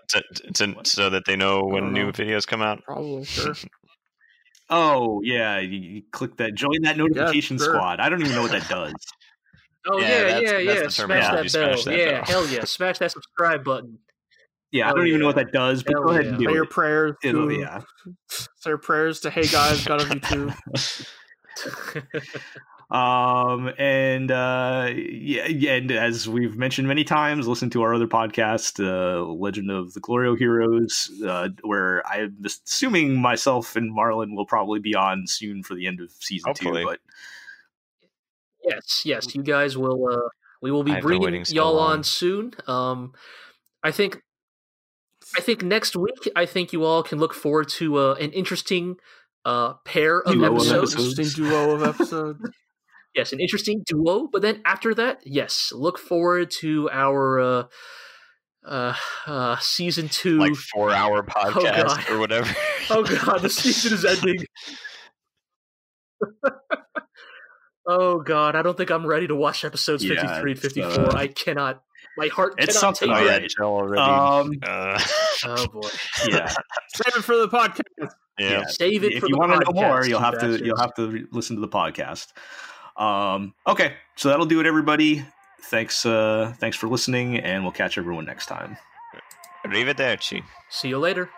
to, to- so that they know when don't new know. videos come out. Probably sure. oh yeah, you, you click that, join that notification sure. squad. I don't even know what that does. oh Yeah, yeah, that's- yeah, that's yeah. the Smash that smash bell. that yeah, bell. hell yeah. Smash that subscribe button. Yeah, I don't even know what that does, but Hell go ahead yeah. and do Say your prayers It'll- to yeah. say your prayers to hey guys, God of you too. Um, and uh, yeah, yeah, and as we've mentioned many times, listen to our other podcast, uh, Legend of the Glorio Heroes, uh, where I'm assuming myself and Marlin will probably be on soon for the end of season Hopefully. two. But yes, yes. You guys will. Uh, we will be bringing so y'all long. on soon. Um, I think. I think next week, I think you all can look forward to uh, an interesting uh, pair of Duo of episodes. episodes. Interesting duo of episodes. Yes, an interesting duo. But then after that, yes, look forward to our uh, uh, uh, season two. Like four hour podcast God. or whatever. oh god, the season is ending. oh god, I don't think I'm ready to watch episodes Yeah, 53 and 54. uh, I cannot. My heart it's something take oh, it. yeah, right. Joe already. um, uh, Oh boy. yeah, Save it for the podcast. yeah. yeah. Save it if for you want to know more, you'll you have to you'll have to listen to the podcast. Um, okay, so that'll do it, everybody. Thanks, uh, thanks for listening, and we'll catch everyone next time. Arrivederci. See you later.